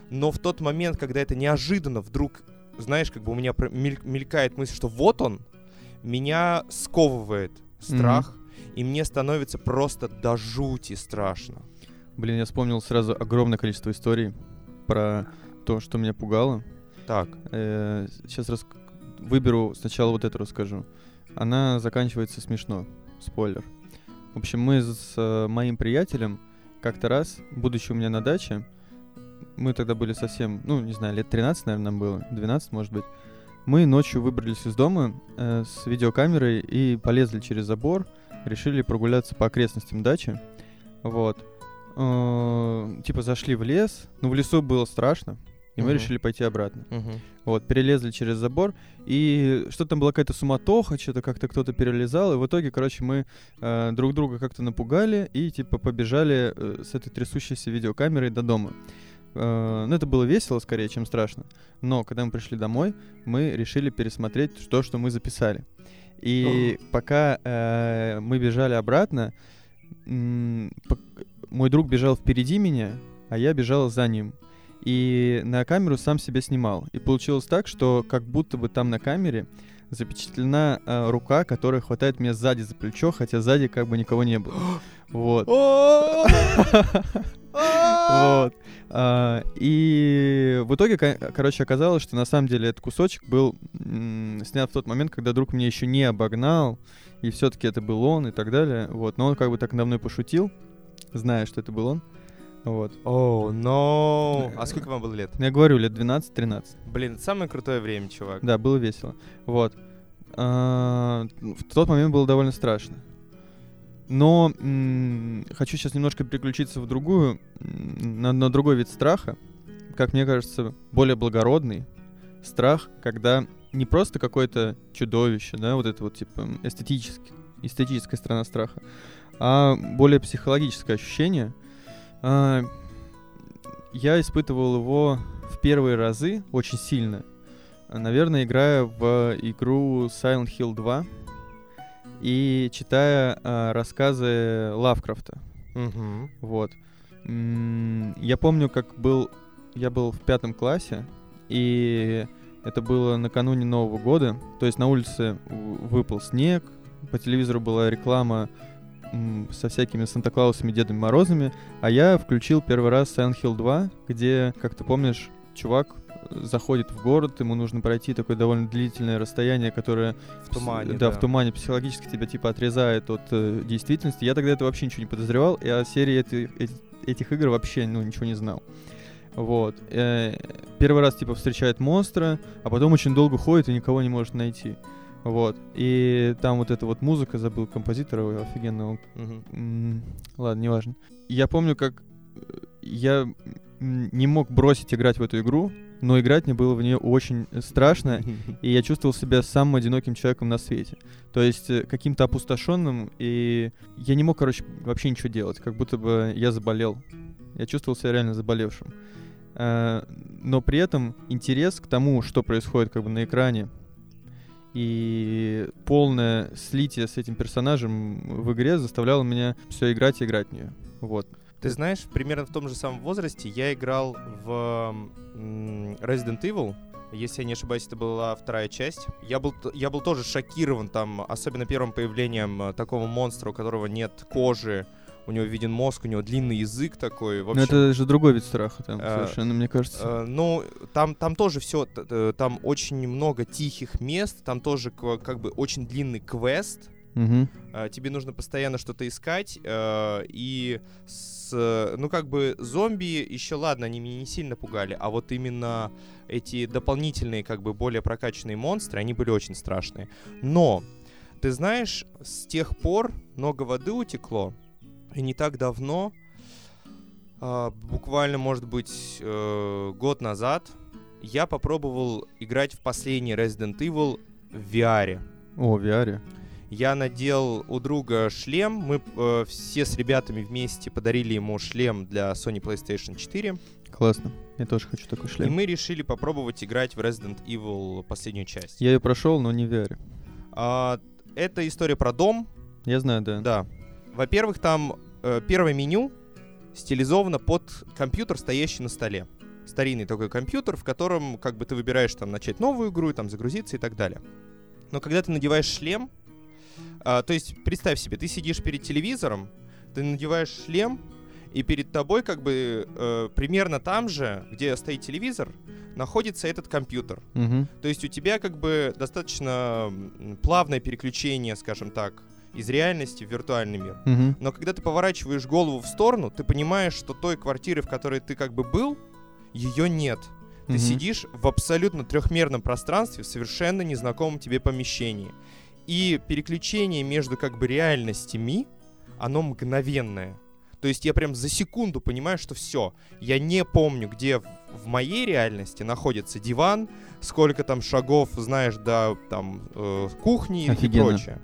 Но в тот момент, когда это неожиданно вдруг, знаешь, как бы у меня мелькает мысль, что вот он, меня сковывает страх, и мне становится просто до жути страшно. Блин, я вспомнил сразу огромное количество историй про то, что меня пугало. Так, сейчас рас... выберу сначала вот эту расскажу. Она заканчивается смешно. Спойлер. В общем, мы с э, моим приятелем как-то раз, будучи у меня на даче, мы тогда были совсем, ну, не знаю, лет 13, наверное, нам было, 12, может быть. Мы ночью выбрались из дома э, с видеокамерой и полезли через забор, решили прогуляться по окрестностям дачи. Вот. Э, типа зашли в лес, но в лесу было страшно, и мы Мгм. решили пойти обратно. мгм. Вот, перелезли через забор, и что-то там была какая-то суматоха, что-то как-то кто-то перелезал, и в итоге, короче, мы э, друг друга как-то напугали и, типа, побежали э, с этой трясущейся видеокамерой до дома. Э, ну, это было весело, скорее, чем страшно. Но, когда мы пришли домой, мы решили пересмотреть то, что мы записали. И пока э, мы бежали обратно, мой друг бежал впереди меня, а я бежал за ним. И на камеру сам себя снимал. И получилось так, что как будто бы там на камере запечатлена э, рука, которая хватает меня сзади за плечо, хотя сзади как бы никого не было. Вот. Вот. А, и в итоге, ко- короче, оказалось, что на самом деле этот кусочек был снят в тот момент, когда друг меня еще не обогнал, и все-таки это был он и так далее. Вот. Но он как бы так надо мной пошутил, зная, что это был он. Вот. О, но... А сколько вам было лет? Я говорю, лет 12-13. Блин, это самое крутое время, чувак. Да, было весело. Вот. А, В тот момент было довольно страшно. Но м, хочу сейчас немножко переключиться в другую, на, на другой вид страха. Как мне кажется, более благородный страх, когда не просто какое-то чудовище, да, вот это вот типа эстетический, эстетическая сторона страха, а более психологическое ощущение. А, Я испытывал его в первые разы очень сильно, наверное, играя в игру Silent Hill 2 и читая а, рассказы Лавкрафта. Мгм. Вот. М, Я помню, как был... Я был в пятом классе, и это было накануне Нового года. То есть на улице выпал снег, по телевизору была реклама м, со всякими Санта-Клаусами, Дедами Морозами, а я включил первый раз Silent Hill 2, где, как ты помнишь, чувак э, заходит в город, ему нужно пройти такое довольно длительное расстояние, которое В тумане, да, да. в тумане психологически тебя типа отрезает от э, действительности. Я тогда это вообще ничего не подозревал, и о серии эти- эти- этих игр вообще ну, ничего не знал. Вот. Э, первый раз типа встречает монстра, а потом очень долго ходит и никого не может найти. Вот. И там вот эта вот музыка, забыл композитора офигенного. Мгм. М, Ладно, неважно. Я помню, как э, я не мог бросить играть в эту игру, но играть мне было в нее очень э, страшно, и я чувствовал себя самым одиноким человеком на свете. То есть э, каким-то опустошенным, и я не мог, короче, вообще ничего делать, как будто бы я заболел. Я чувствовал себя реально заболевшим. Но при этом интерес к тому, что происходит как бы на экране, и полное слитие с этим персонажем в игре заставляло меня все играть и играть в нее. Вот. Ты знаешь, примерно в том же самом возрасте я играл в Resident Evil. Если я не ошибаюсь, это была вторая часть. Я был, я был тоже шокирован там, особенно первым появлением э, такого монстра, у которого нет кожи, у него виден мозг, у него длинный язык такой. В Но это же другой вид страха там, э, совершенно, мне кажется. Э, ну, там, там тоже все, там очень много тихих мест, там тоже как бы очень длинный квест. Э, тебе нужно постоянно что-то искать, э, и с, ну как бы зомби еще ладно, они меня не сильно пугали, а вот именно эти дополнительные как бы более прокачанные монстры, они были очень страшные. Но ты знаешь, с тех пор много воды утекло, и не так давно, а, буквально может быть э, год назад, я попробовал играть в последний Resident Evil в VR. О, в VR. Я надел у друга шлем. Мы э, все с ребятами вместе подарили ему шлем для Sony PlayStation 4. Классно. Я тоже хочу такой И шлем. мы решили попробовать играть в Resident Evil последнюю часть. Я ее прошел, но не в VR. А, это история про дом. Я знаю, да. Да. Во-первых, там э, первое меню стилизовано под компьютер, стоящий на столе. Старинный такой компьютер, в котором как бы ты выбираешь там начать новую игру, там загрузиться и так далее. Но когда ты надеваешь шлем, а, то есть представь себе, ты сидишь перед телевизором, ты надеваешь шлем, и перед тобой как бы э, примерно там же, где стоит телевизор, находится этот компьютер. Мгм. То есть у тебя как бы достаточно плавное переключение, скажем так, из реальности в виртуальный мир. Мгм. Но когда ты поворачиваешь голову в сторону, ты понимаешь, что той квартиры, в которой ты как бы был, ее нет. Ты Мгм. сидишь в абсолютно трехмерном пространстве, в совершенно незнакомом тебе помещении. И переключение между как бы реальностями, оно мгновенное. То есть я прям за секунду понимаю, что все, я не помню, где в, моей реальности находится диван, сколько там шагов, знаешь, до там э, кухни и Офигенно. прочее.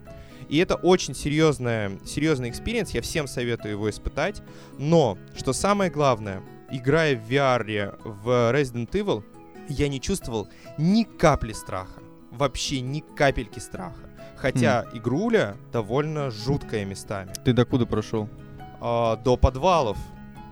И это очень серьезная, серьезный experience, я всем советую его испытать. Но, что самое главное, играя в VR в Resident Evil, я не чувствовал ни капли страха. Вообще ни капельки страха. Хотя игруля довольно жуткая местами. Ты докуда прошел? а, до подвалов,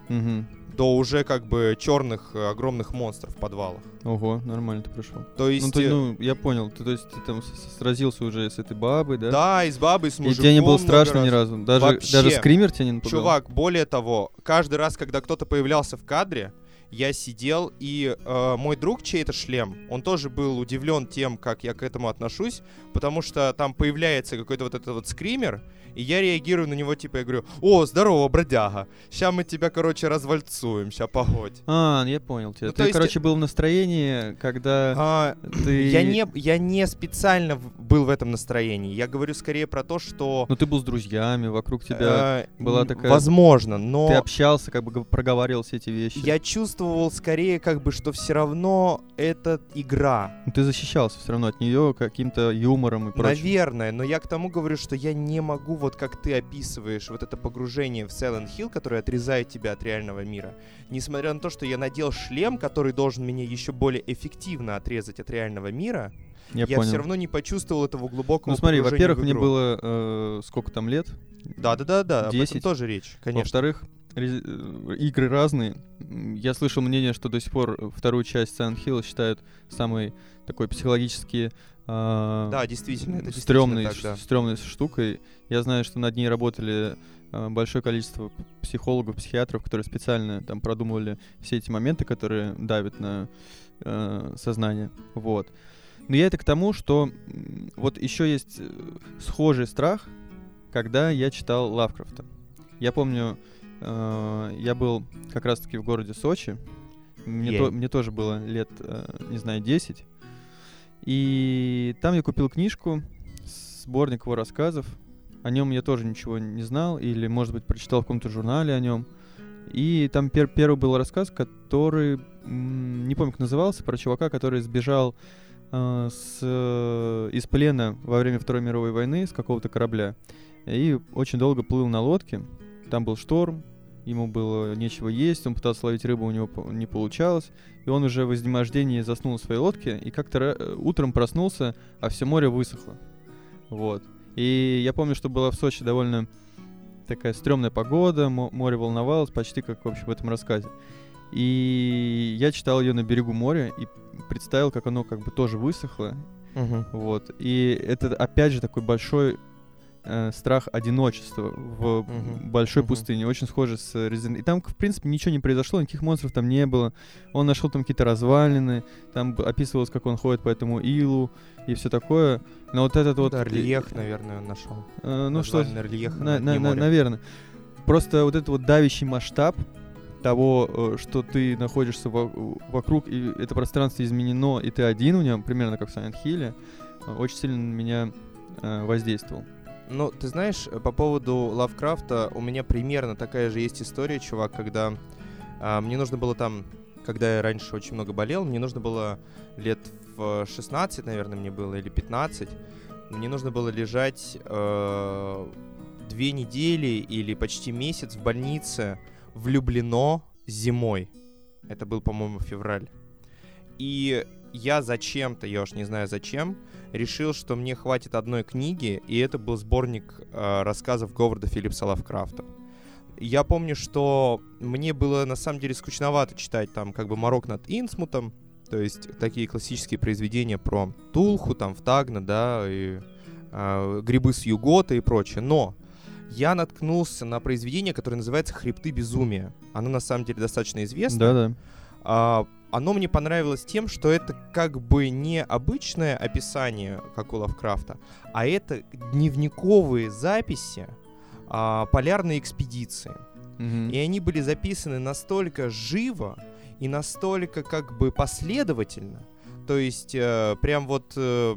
Мгм. До уже как бы черных э, огромных монстров в подвалах. Ого, нормально ты прошел. То есть, Ну, ты, э, ну, я понял. Ты, то есть ты там сразился уже с этой бабой, да? да, и с бабой, с И мужиком. тебе не было страшно раз. ни разу? Даже, Вообще. даже скример тебя не напугал? Чувак, более того, каждый раз, когда кто-то появлялся в кадре, я сидел, и э, мой друг, чей это шлем, он тоже был удивлен тем, как я к этому отношусь, потому что там появляется какой-то вот этот вот скример, и я реагирую на него, типа, я говорю, о, здорово, бродяга, ща мы тебя, короче, развальцуем, ща погодь. А, я понял тебя. Ну, ты, есть- короче, был в настроении, когда А, ты... я, не, я не специально был в этом настроении, я говорю скорее про то, что... Ну, ты был с друзьями, вокруг тебя... э, была такая- Возможно, но... Ты общался, как бы проговаривал все эти вещи. Я чувствовал скорее, как бы, что все равно это игра. Ну, Ты защищался все равно от нее каким-то юмором и прочим. Наверное, но я к тому говорю, что я не могу, вот как ты описываешь, вот это погружение в Silent Hill, которое отрезает тебя от реального мира. Несмотря на то, что я надел шлем, который должен меня еще более эффективно отрезать от реального мира, Я, я, понял. все равно не почувствовал этого глубокого Ну смотри, во-первых, мне было э, сколько там лет? Да-да-да, об этом 10. тоже речь, конечно. Во-вторых, э, игры разные. Я слышал мнение, что до сих пор вторую часть Silent Hill считают самой такой психологически а, Да, действительно, это стрёмной, действительно так, ш- стрёмной штукой. Я знаю, что над ней работали а, большое количество психологов, психиатров, которые специально там продумывали все эти моменты, которые давят на э, сознание. Вот. Но я это к тому, что вот еще есть э, схожий страх, когда я читал Лавкрафта. Я помню, э, я был как раз-таки в городе Сочи. Мне, то- мне тоже было лет, э, не знаю, 10. И там я купил книжку, сборник его рассказов. О нем я тоже ничего не знал, или, может быть, прочитал в каком-то журнале о нем. И там пер- первый был рассказ, который, не помню, как назывался, про чувака, который сбежал э, с, э, из плена во время Второй мировой войны с какого-то корабля. И очень долго плыл на лодке. Там был шторм, ему было нечего есть, он пытался ловить рыбу, у него не получалось. И он уже в изнемождении заснул в своей лодке, и как-то э, утром проснулся, а все море высохло. Вот. И я помню, что была в Сочи довольно такая стрёмная погода, мо- море волновалось, почти как, в общем, в этом рассказе. И я читал ее на берегу моря и представил, как оно как бы тоже высохло. Мгм. Вот. И это, опять же, такой большой э, страх одиночества в Мгм. большой Мгм. пустыне. Очень схоже с Resident И там, в принципе, ничего не произошло, никаких монстров там не было. Он нашел там какие-то развалины, там описывалось, как он ходит по этому илу и все такое. Но вот этот вот... Да, э, рельеф, наверное, он нашел. э, ну что, рельефа на- на на- наверное. Просто вот этот вот давящий масштаб того, э, что ты находишься во- вокруг, и это пространство изменено, и ты один в нем, примерно как в Silent Hill, э, очень сильно на меня э, воздействовал. Ну, ты знаешь, э, по поводу Лавкрафта у меня примерно такая же есть история, чувак, когда а, мне нужно было там, когда я раньше очень много болел, мне нужно было лет в 16, наверное, мне было, или 15, мне нужно было лежать э, две недели или почти месяц в больнице влюблено зимой. Это был, по-моему, февраль. И я зачем-то, я уж не знаю зачем, решил, что мне хватит одной книги, и это был сборник э, рассказов Говарда Филлипса Лавкрафта. Я помню, что мне было на самом деле скучновато читать там как бы «Морок над Инсмутом», то есть такие классические произведения про Тулху, там, Втагна, да, и э, «Грибы с Югота» и прочее. Но я наткнулся на произведение, которое называется «Хребты безумия». Оно на самом деле достаточно известно. Да-да. А, оно мне понравилось тем, что это как бы не обычное описание, как у Лавкрафта, а это дневниковые записи а, полярной экспедиции. Мгм. И они были записаны настолько живо и настолько как бы последовательно. То есть э, прям вот э,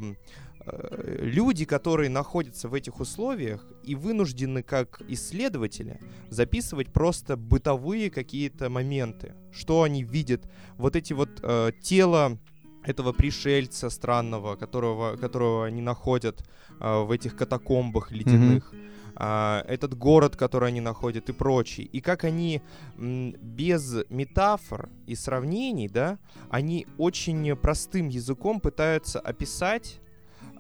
люди, которые находятся в этих условиях и вынуждены как исследователи записывать просто бытовые какие-то моменты. Что они видят. Вот эти вот э, тела этого пришельца странного, которого, которого они находят э, в этих катакомбах ледяных. а, этот город, который они находят и прочее. И как они без метафор и сравнений, да, они очень простым языком пытаются описать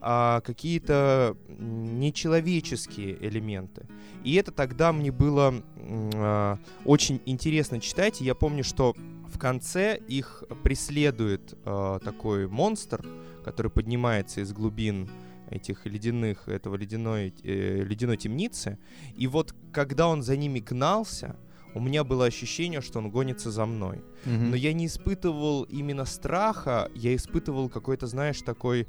а, какие-то нечеловеческие элементы. И это тогда мне было а, очень интересно читать. И я помню, что в конце их преследует а, такой монстр, который поднимается из глубин этих ледяных, этого ледяной, э, ледяной темницы. И вот когда он за ними гнался, у меня было ощущение, что он гонится за мной. Мгм. Но я не испытывал именно страха, я испытывал какой-то, знаешь, такой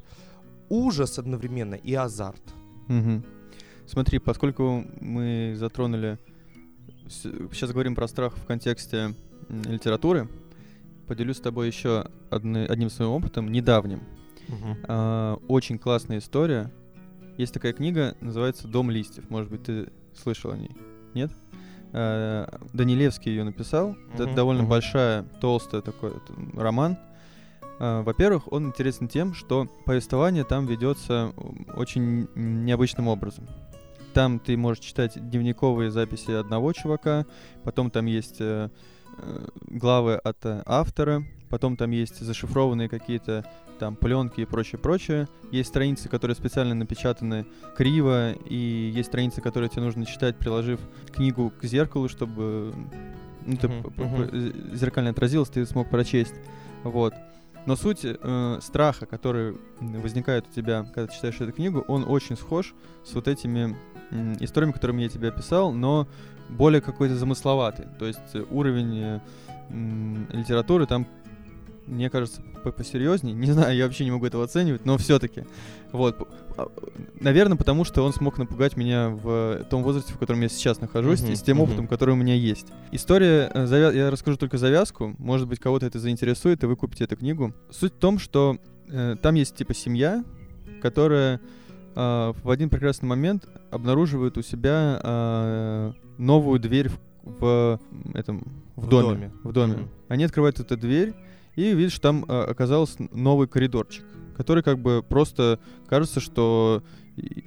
ужас одновременно и азарт. Мгм. Смотри, поскольку мы затронули... Сейчас говорим про страх в контексте литературы, поделюсь с тобой еще одни- одним своим опытом, недавним. А, очень классная история. Есть такая книга, называется «Дом листьев». Может быть, ты слышал о ней? Нет? А, Данилевский ее написал. Это Мгм, довольно мгм. большая, толстая такой м, роман. А, Во-первых, он интересен тем, что повествование там ведется очень необычным образом. Там ты можешь читать дневниковые записи одного чувака, потом там есть э, э, главы от э, автора, потом там есть зашифрованные какие-то там пленки и прочее, прочее. Есть страницы, которые специально напечатаны криво, и есть страницы, которые тебе нужно читать, приложив книгу к зеркалу, чтобы ну, ты п- зеркально отразилось, ты смог прочесть. Вот. Но суть э, страха, который возникает у тебя, когда ты читаешь эту книгу, он очень схож с вот этими м, историями, которыми я тебе описал, но более какой-то замысловатый. То есть э, уровень э, литературы там, мне кажется, по- посерьезнее. Не знаю, я вообще не могу этого оценивать, но все-таки. Вот. А, Наверное, потому что он смог напугать меня в том возрасте, в котором я сейчас нахожусь, Мгм, и с тем мгм. опытом, который у меня есть. История, э, завя- я расскажу только завязку, может быть, кого-то это заинтересует, и вы купите эту книгу. Суть в том, что э, там есть типа семья, которая э, в один прекрасный момент обнаруживает у себя э, новую дверь в, в этом в, В доме, доме. в доме. Мгм. Они открывают эту дверь и видят, что там э, оказался новый коридорчик, который как бы просто кажется, что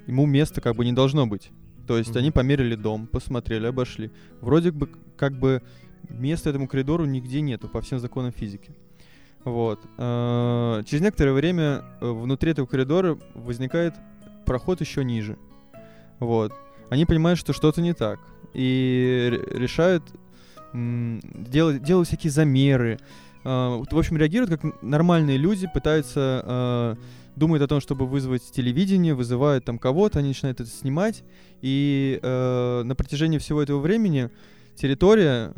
ему места как бы не должно быть. То есть Мгм. они померили дом, посмотрели, обошли. Вроде бы как бы места этому коридору нигде нету по всем законам физики. Вот. Э, Через некоторое время э, внутри этого коридора возникает проход еще ниже. Вот. Они понимают, что что-то не так. И ре- решают делать, делать всякие замеры. Вот, В общем, реагируют как нормальные люди, пытаются э, думают о том, чтобы вызвать телевидение, вызывают там кого-то, они начинают это снимать, и э, на протяжении всего этого времени территория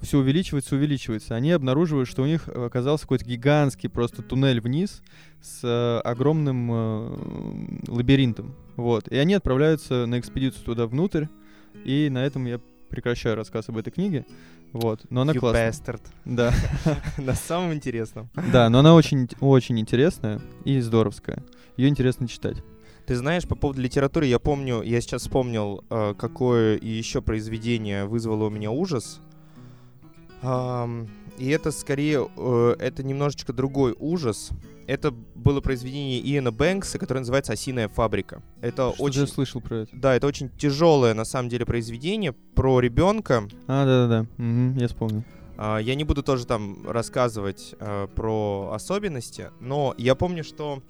все увеличивается, увеличивается. Они обнаруживают, что у них оказался какой-то гигантский просто туннель вниз с э, огромным э, лабиринтом. Вот. И они отправляются на экспедицию туда внутрь, и на этом я прекращаю рассказ об этой книге. Вот. Но она You классная. bastard. Да. На самом интересном. Да, но она очень, очень интересная и здоровская. Ее интересно читать. Ты знаешь, по поводу литературы, я помню, я сейчас вспомнил, э, какое еще произведение вызвало у меня ужас. И это скорее, э, это немножечко другой ужас. Это было произведение Иэна Бэнкса, которое называется «Осиная фабрика». Это Что-то очень... я слышал про это. Да, это очень тяжелое, на самом деле, произведение про ребенка. А, да-да-да. Мгм, я вспомнил. А, Я не буду тоже там рассказывать э, про особенности, но я помню, что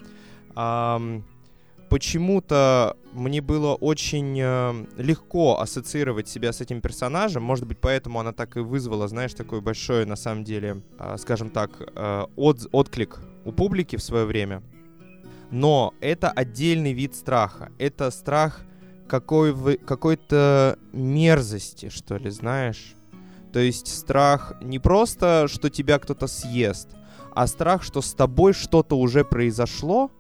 почему-то мне было очень э, легко ассоциировать себя с этим персонажем. Может быть, поэтому она так и вызвала, знаешь, такой большой, на самом деле, а, скажем так, э, отз- отклик у публики в свое время. Но это отдельный вид страха. Это страх какой-то мерзости, что ли, знаешь? То есть страх не просто, что тебя кто-то съест, а страх, что с тобой что-то уже произошло,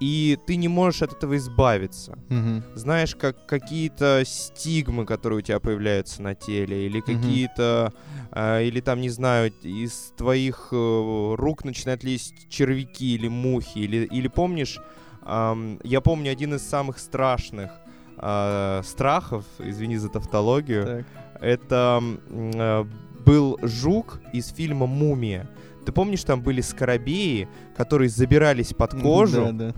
и ты не можешь от этого избавиться. Мгм. Знаешь, как какие-то стигмы, которые у тебя появляются на теле, или какие-то, э, или там, не знаю, из твоих э, рук начинают лезть червяки или мухи, или, или помнишь, ам, я помню один из самых страшных э, страхов, извини за тавтологию, Так. это э, был жук из фильма «Мумия». Ты помнишь, там были скоробеи, которые забирались под кожу, Да,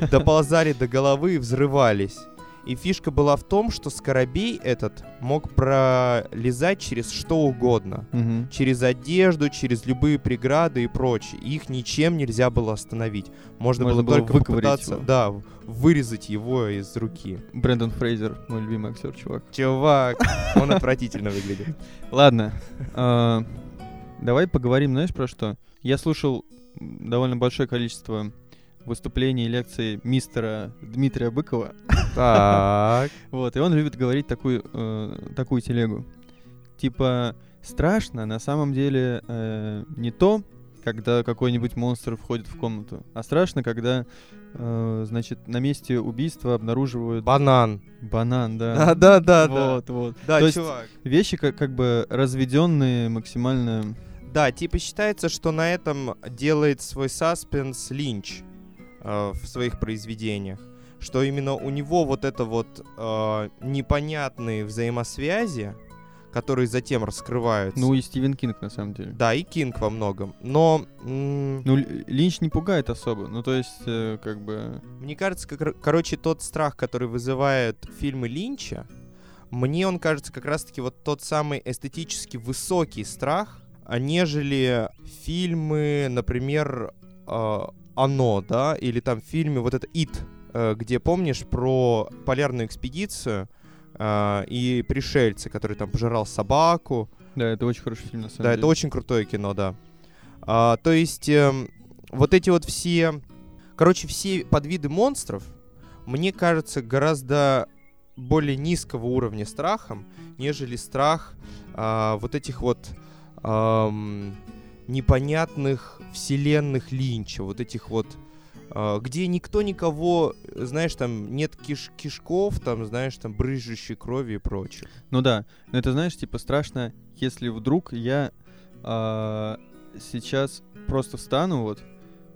да. доползали до головы и взрывались. И фишка была в том, что Скоробей этот мог пролезать через что угодно. Мгм. Через одежду, через любые преграды и прочее. Их ничем нельзя было остановить. Можно, Можно было, было только попытаться, его. да, вырезать его из руки. Брэндон Фрейзер, мой любимый актер, чувак. Чувак, он отвратительно выглядит. Ладно. Давай поговорим, знаешь, про что? Я слушал довольно большое количество выступлений и лекций мистера Дмитрия Быкова. Так. Вот, и он любит говорить такую, э, такую телегу. Типа, страшно на самом деле э, не то, когда какой-нибудь монстр входит в комнату, а страшно, когда, э, значит, на месте убийства обнаруживают Банан. банан, да. Да-да-да. Вот, вот. Да, То есть чувак. Вещи как, как бы разведенные максимально. Да, типа считается, что на этом делает свой саспенс Линч э, в своих произведениях. Что именно у него вот это вот э, непонятные взаимосвязи, которые затем раскрываются. Ну и Стивен Кинг, на самом деле. Да, и Кинг во многом. Но Ну, Линч не пугает особо. Ну, то есть, э, как бы. мне кажется, как, короче, тот страх, который вызывает фильмы Линча, мне он кажется как раз-таки вот тот самый эстетически высокий страх, нежели фильмы, например, э, «Оно», да, или там фильмы, вот это «Ит», э, где, помнишь, про полярную экспедицию э, и пришельца, который там пожирал собаку, Да, это очень хороший фильм, на самом да, деле. это очень крутое кино, да. А, то есть эм, вот эти вот все, короче, все подвиды монстров, мне кажется, гораздо более низкого уровня страхом, нежели страх а, вот этих вот ам, непонятных вселенных Линча, вот этих вот а, где никто никого, знаешь, там нет киш кишков, там, знаешь, там брызжущей крови и прочее. Ну да. Но это, знаешь, типа страшно, если вдруг я а, сейчас просто встану, вот,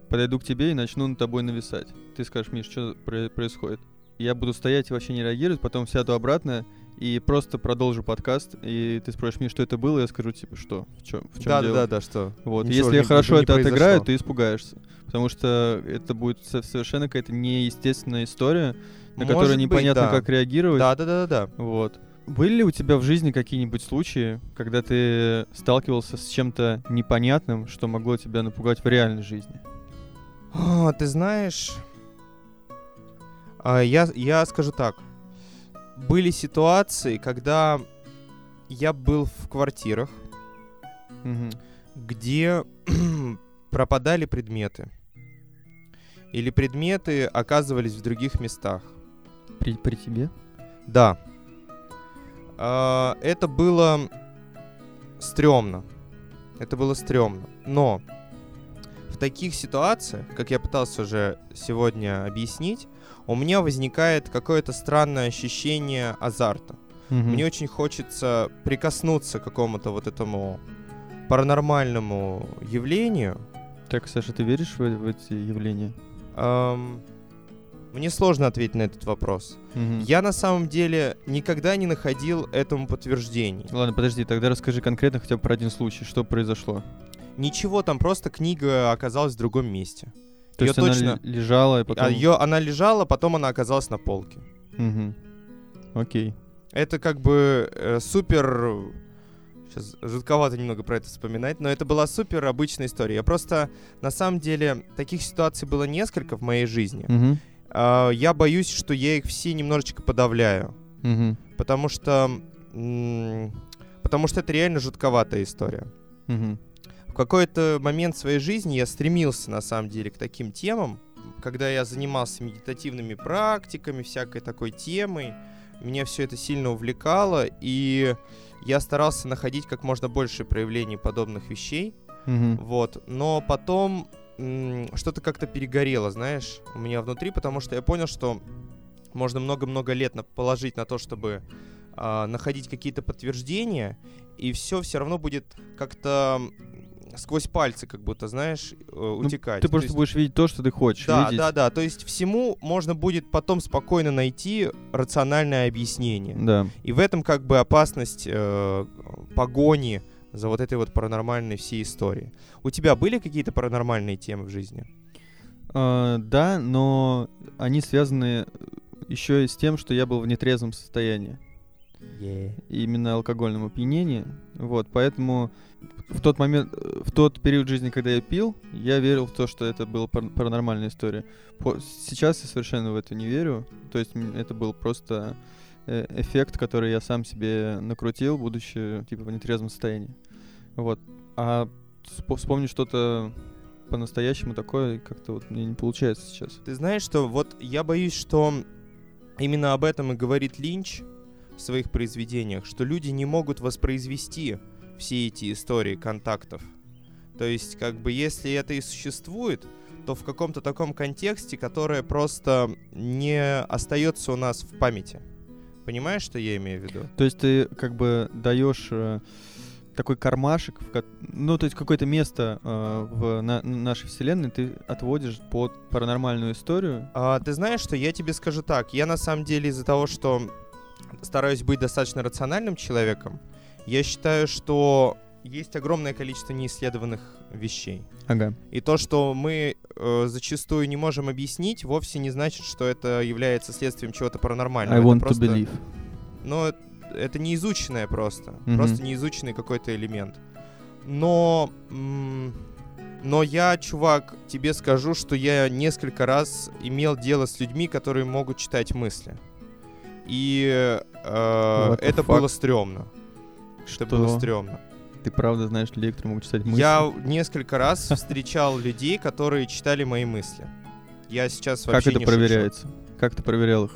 подойду к тебе и начну над тобой нависать. Ты скажешь, Миш, что происходит? Я буду стоять и вообще не реагировать, потом сяду обратно и просто продолжу подкаст, и ты спросишь, Миш, что это было, я скажу, типа, что, в чем, в чем Да, да, дело? да, да, что? Вот, Ничего если я не- хорошо это отыграю, произошло. ты испугаешься. Потому что это будет со- совершенно какая-то неестественная история, на которую Может быть, непонятно, да. как реагировать. Да, да, да, да, да. Вот. Были ли у тебя в жизни какие-нибудь случаи, когда ты сталкивался с чем-то непонятным, что могло тебя напугать в реальной жизни? А, ты знаешь, а, я, я скажу так. Были ситуации, когда я был в квартирах, Мгм. где пропадали предметы. Или предметы оказывались в других местах. При, при тебе? Да. А, это было стрёмно. Это было стрёмно. Но в таких ситуациях, как я пытался уже сегодня объяснить, у меня возникает какое-то странное ощущение азарта. Мгм. Мне очень хочется прикоснуться к какому-то вот этому паранормальному явлению. Так, Саша, ты веришь в, в эти явления? Ам, мне сложно ответить на этот вопрос. Мгм. Я на самом деле никогда не находил этому подтверждений. Ладно, подожди, тогда расскажи конкретно хотя бы про один случай, что произошло. Ничего, там просто книга оказалась в другом месте. То Её есть она точно- ле- лежала и потом... А её- она лежала, потом она оказалась на полке. Мгм. Окей. Это как бы э, супер... Сейчас жутковато немного про это вспоминать, но это была супер обычная история. Я просто, на самом деле, таких ситуаций было несколько в моей жизни. Мгм. А, я боюсь, что я их все немножечко подавляю. Мгм. Потому что... потому что это реально жутковатая история. Мгм. В какой-то момент своей жизни я стремился, на самом деле, к таким темам. Когда я занимался медитативными практиками, всякой такой темой, меня все это сильно увлекало, и я старался находить как можно больше проявлений подобных вещей. Мгм. Вот. Но потом что-то как-то перегорело, знаешь, у меня внутри, потому что я понял, что можно много-много лет на- положить на то, чтобы а, находить какие-то подтверждения, и все все равно будет как-то сквозь пальцы, как будто, знаешь, э, утекать. Ты То просто есть- будешь видеть то, что ты хочешь да, видеть. да, да. То есть всему можно будет потом спокойно найти рациональное объяснение. Да. И в этом как бы опасность э, погони за вот этой вот паранормальной всей историей. У тебя были какие-то паранормальные темы в жизни? А, да, но они связаны еще и с тем, что я был в нетрезвом состоянии. Именно алкогольном опьянении. Вот, поэтому в тот момент, в тот период жизни, когда я пил, я верил в то, что это была пар- паранормальная история. По- сейчас я совершенно в это не верю. То есть это был просто э, эффект, который я сам себе накрутил, будучи типа в нетрезвом состоянии. Вот. А спо- вспомнить что-то по-настоящему такое как-то вот мне не получается сейчас. Ты знаешь, что вот я боюсь, что именно об этом и говорит Линч в своих произведениях, что люди не могут воспроизвести все эти истории контактов. То есть, как бы, если это и существует, то в каком-то таком контексте, которое просто не остается у нас в памяти. Понимаешь, что я имею в виду? То есть ты как бы даешь э, такой кармашек, в ну то есть какое-то место э, в на- нашей вселенной ты отводишь под паранормальную историю. А, ты знаешь, что я тебе скажу так. Я на самом деле из-за того, что стараюсь быть достаточно рациональным человеком, я считаю, что есть огромное количество неисследованных вещей. Ага. И то, что мы э, зачастую не можем объяснить, вовсе не значит, что это является следствием чего-то паранормального. I Это want просто- to believe. Но это неизученное просто. Мгм. Просто неизученный какой-то элемент. Но... но я, чувак, тебе скажу, что я несколько раз имел дело с людьми, которые могут читать мысли. И э, это fuck? было стрёмно. Это было Что? стрёмно. Ты правда знаешь людей, которые могут читать мысли? Я несколько раз встречал людей, которые читали мои мысли. Я сейчас вообще Как это проверяется? Как ты проверял их?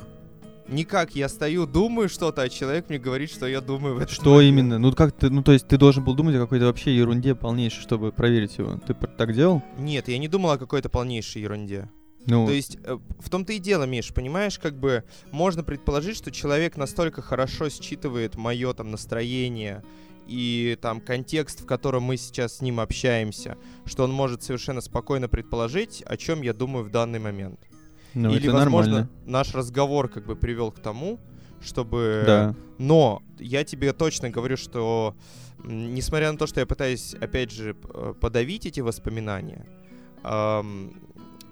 Никак, я стою, думаю что-то, а человек мне говорит, что я думаю в этот Что момент. именно? Ну как ты, ну то есть ты должен был думать о какой-то вообще ерунде полнейшей, чтобы проверить его. Ты так делал? Нет, я не думал о какой-то полнейшей ерунде. Ну, То есть э, в том-то и дело, Миш, понимаешь, как бы можно предположить, что человек настолько хорошо считывает мое там настроение и там контекст, в котором мы сейчас с ним общаемся, что он может совершенно спокойно предположить, о чем я думаю в данный момент. ну Или, возможно, нормально. наш разговор как бы привел к тому, чтобы... Да. Но я тебе точно говорю, что несмотря на то, что я пытаюсь, опять же, э, подавить эти воспоминания, ам,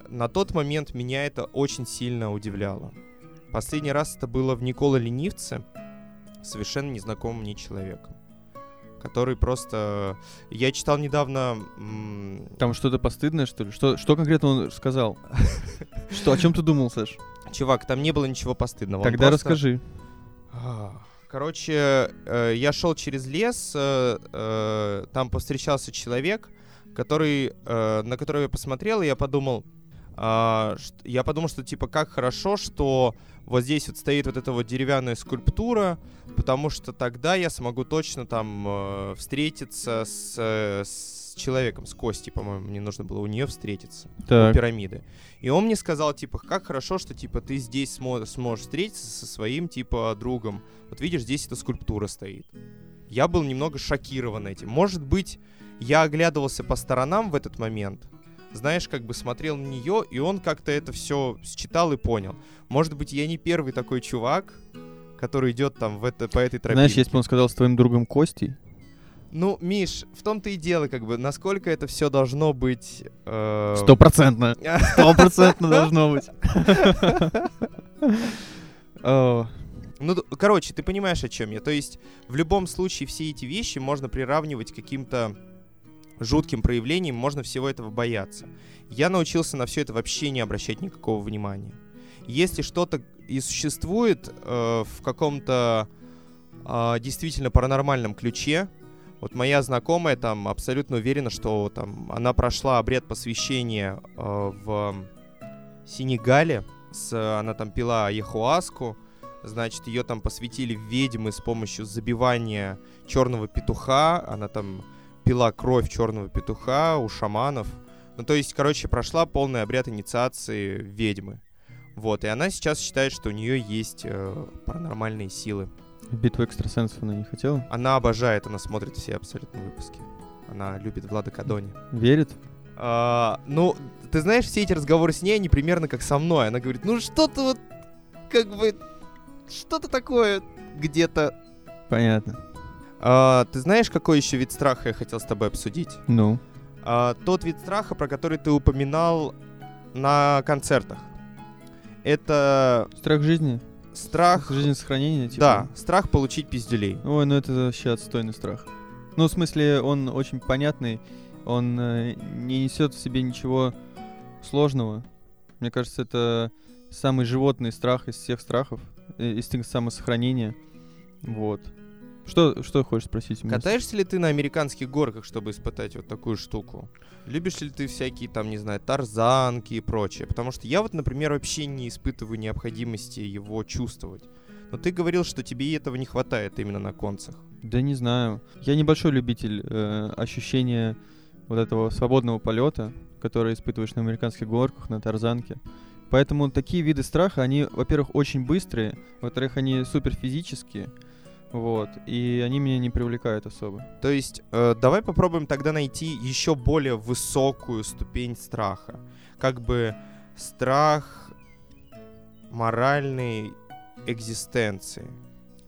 на тот момент меня это очень сильно удивляло. Последний раз это было в Никола Ленивце, совершенно незнакомым мне человеком, который просто... Я читал недавно... Там что-то постыдное, что ли? Что, что конкретно он сказал? Что, о чем ты думал, Саш? Чувак, там не было ничего постыдного. Тогда расскажи. А, Короче, э, я шел через лес, э, э, там повстречался человек, который, на которого я посмотрел, и я подумал, я подумал, что типа как хорошо, что вот здесь вот стоит вот эта вот деревянная скульптура, потому что тогда я смогу точно там э, встретиться с, э, с человеком, с Костей, по-моему, мне нужно было у нее встретиться у Так. пирамиды. И он мне сказал, типа, как хорошо, что, типа, ты здесь смо- сможешь встретиться со своим, типа, другом. Вот видишь, здесь эта скульптура стоит. Я был немного шокирован этим. Может быть, я оглядывался по сторонам в этот момент, знаешь, как бы смотрел на нее, и он как-то это все считал и понял. Может быть, я не первый такой чувак, который идет там в это, по этой тропинке. Знаешь, если бы он сказал с твоим другом Костей, Ну, Миш, в том-то и дело, как бы, насколько это все должно быть... э, стопроцентно, стопроцентно должно быть. Ну, короче, ты понимаешь, о чем я. То есть, в любом случае, все эти вещи можно приравнивать к каким-то жутким проявлениям, можно всего этого бояться. Я научился на все это вообще не обращать никакого внимания. Если что-то и существует э, в каком-то а, действительно паранормальном ключе, вот моя знакомая там абсолютно уверена, что там она прошла обряд посвящения э, в Сенегале, с, она там пила яхуаску, значит, ее там посвятили ведьмы с помощью забивания черного петуха, она там пила кровь черного петуха у шаманов. Ну, то есть, короче, прошла полный обряд инициации ведьмы. Вот, и она сейчас считает, что у нее есть э, паранормальные силы. битву экстрасенсов она не хотела? Она обожает, она смотрит все абсолютно выпуски. Она любит Влада Кадони. Верит? А, ну, ты знаешь, все эти разговоры с ней, они примерно как со мной. Она говорит, ну что-то вот, как бы, что-то такое где-то. Понятно. А, ты знаешь, какой еще вид страха я хотел с тобой обсудить? Ну, А, тот вид страха, про который ты упоминал на концертах. это Страх жизни? страх... Жизнь сохранения? Типа? Да, страх получить пизделей. Ой, ну это вообще отстойный страх. Ну, в смысле, он очень понятный, он э, не несет в себе ничего сложного. Мне кажется, это самый животный страх из всех страхов, э, инстинкт самосохранения. Вот. Что, что хочешь спросить? меня? Катаешься ли ты на американских горках, чтобы испытать вот такую штуку? Любишь ли ты всякие там, не знаю, тарзанки и прочее? Потому что я вот, например, вообще не испытываю необходимости его чувствовать. Но ты говорил, что тебе этого не хватает именно на концах. Да не знаю. Я небольшой любитель э, ощущения вот этого свободного полета, который испытываешь на американских горках, на тарзанке. Поэтому такие виды страха, они, во-первых, очень быстрые, во-вторых, они супер физические, вот, и они меня не привлекают особо. То есть, э, давай попробуем тогда найти еще более высокую ступень страха. Как бы страх моральной экзистенции.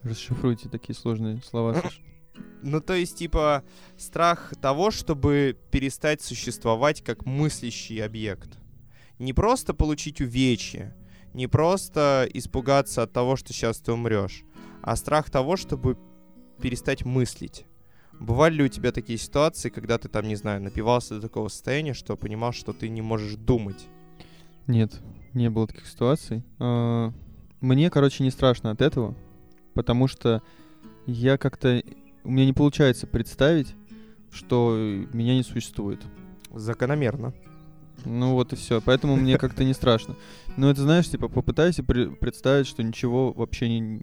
Расшифруйте такие сложные слова. Ну, то есть, типа, страх того, чтобы перестать существовать как мыслящий объект. Не просто получить увечье, не просто испугаться от того, что сейчас ты умрешь, а страх того, чтобы перестать мыслить. Бывали ли у тебя такие ситуации, когда ты там, не знаю, напивался до такого состояния, что понимал, что ты не можешь думать? Нет, не было таких ситуаций. А, Мне, короче, не страшно от этого, потому что я как-то... У меня не получается представить, что меня не существует. Закономерно. Ну вот и все. Поэтому мне как-то не страшно. Но это, знаешь, типа, попытайся представить, что ничего вообще не,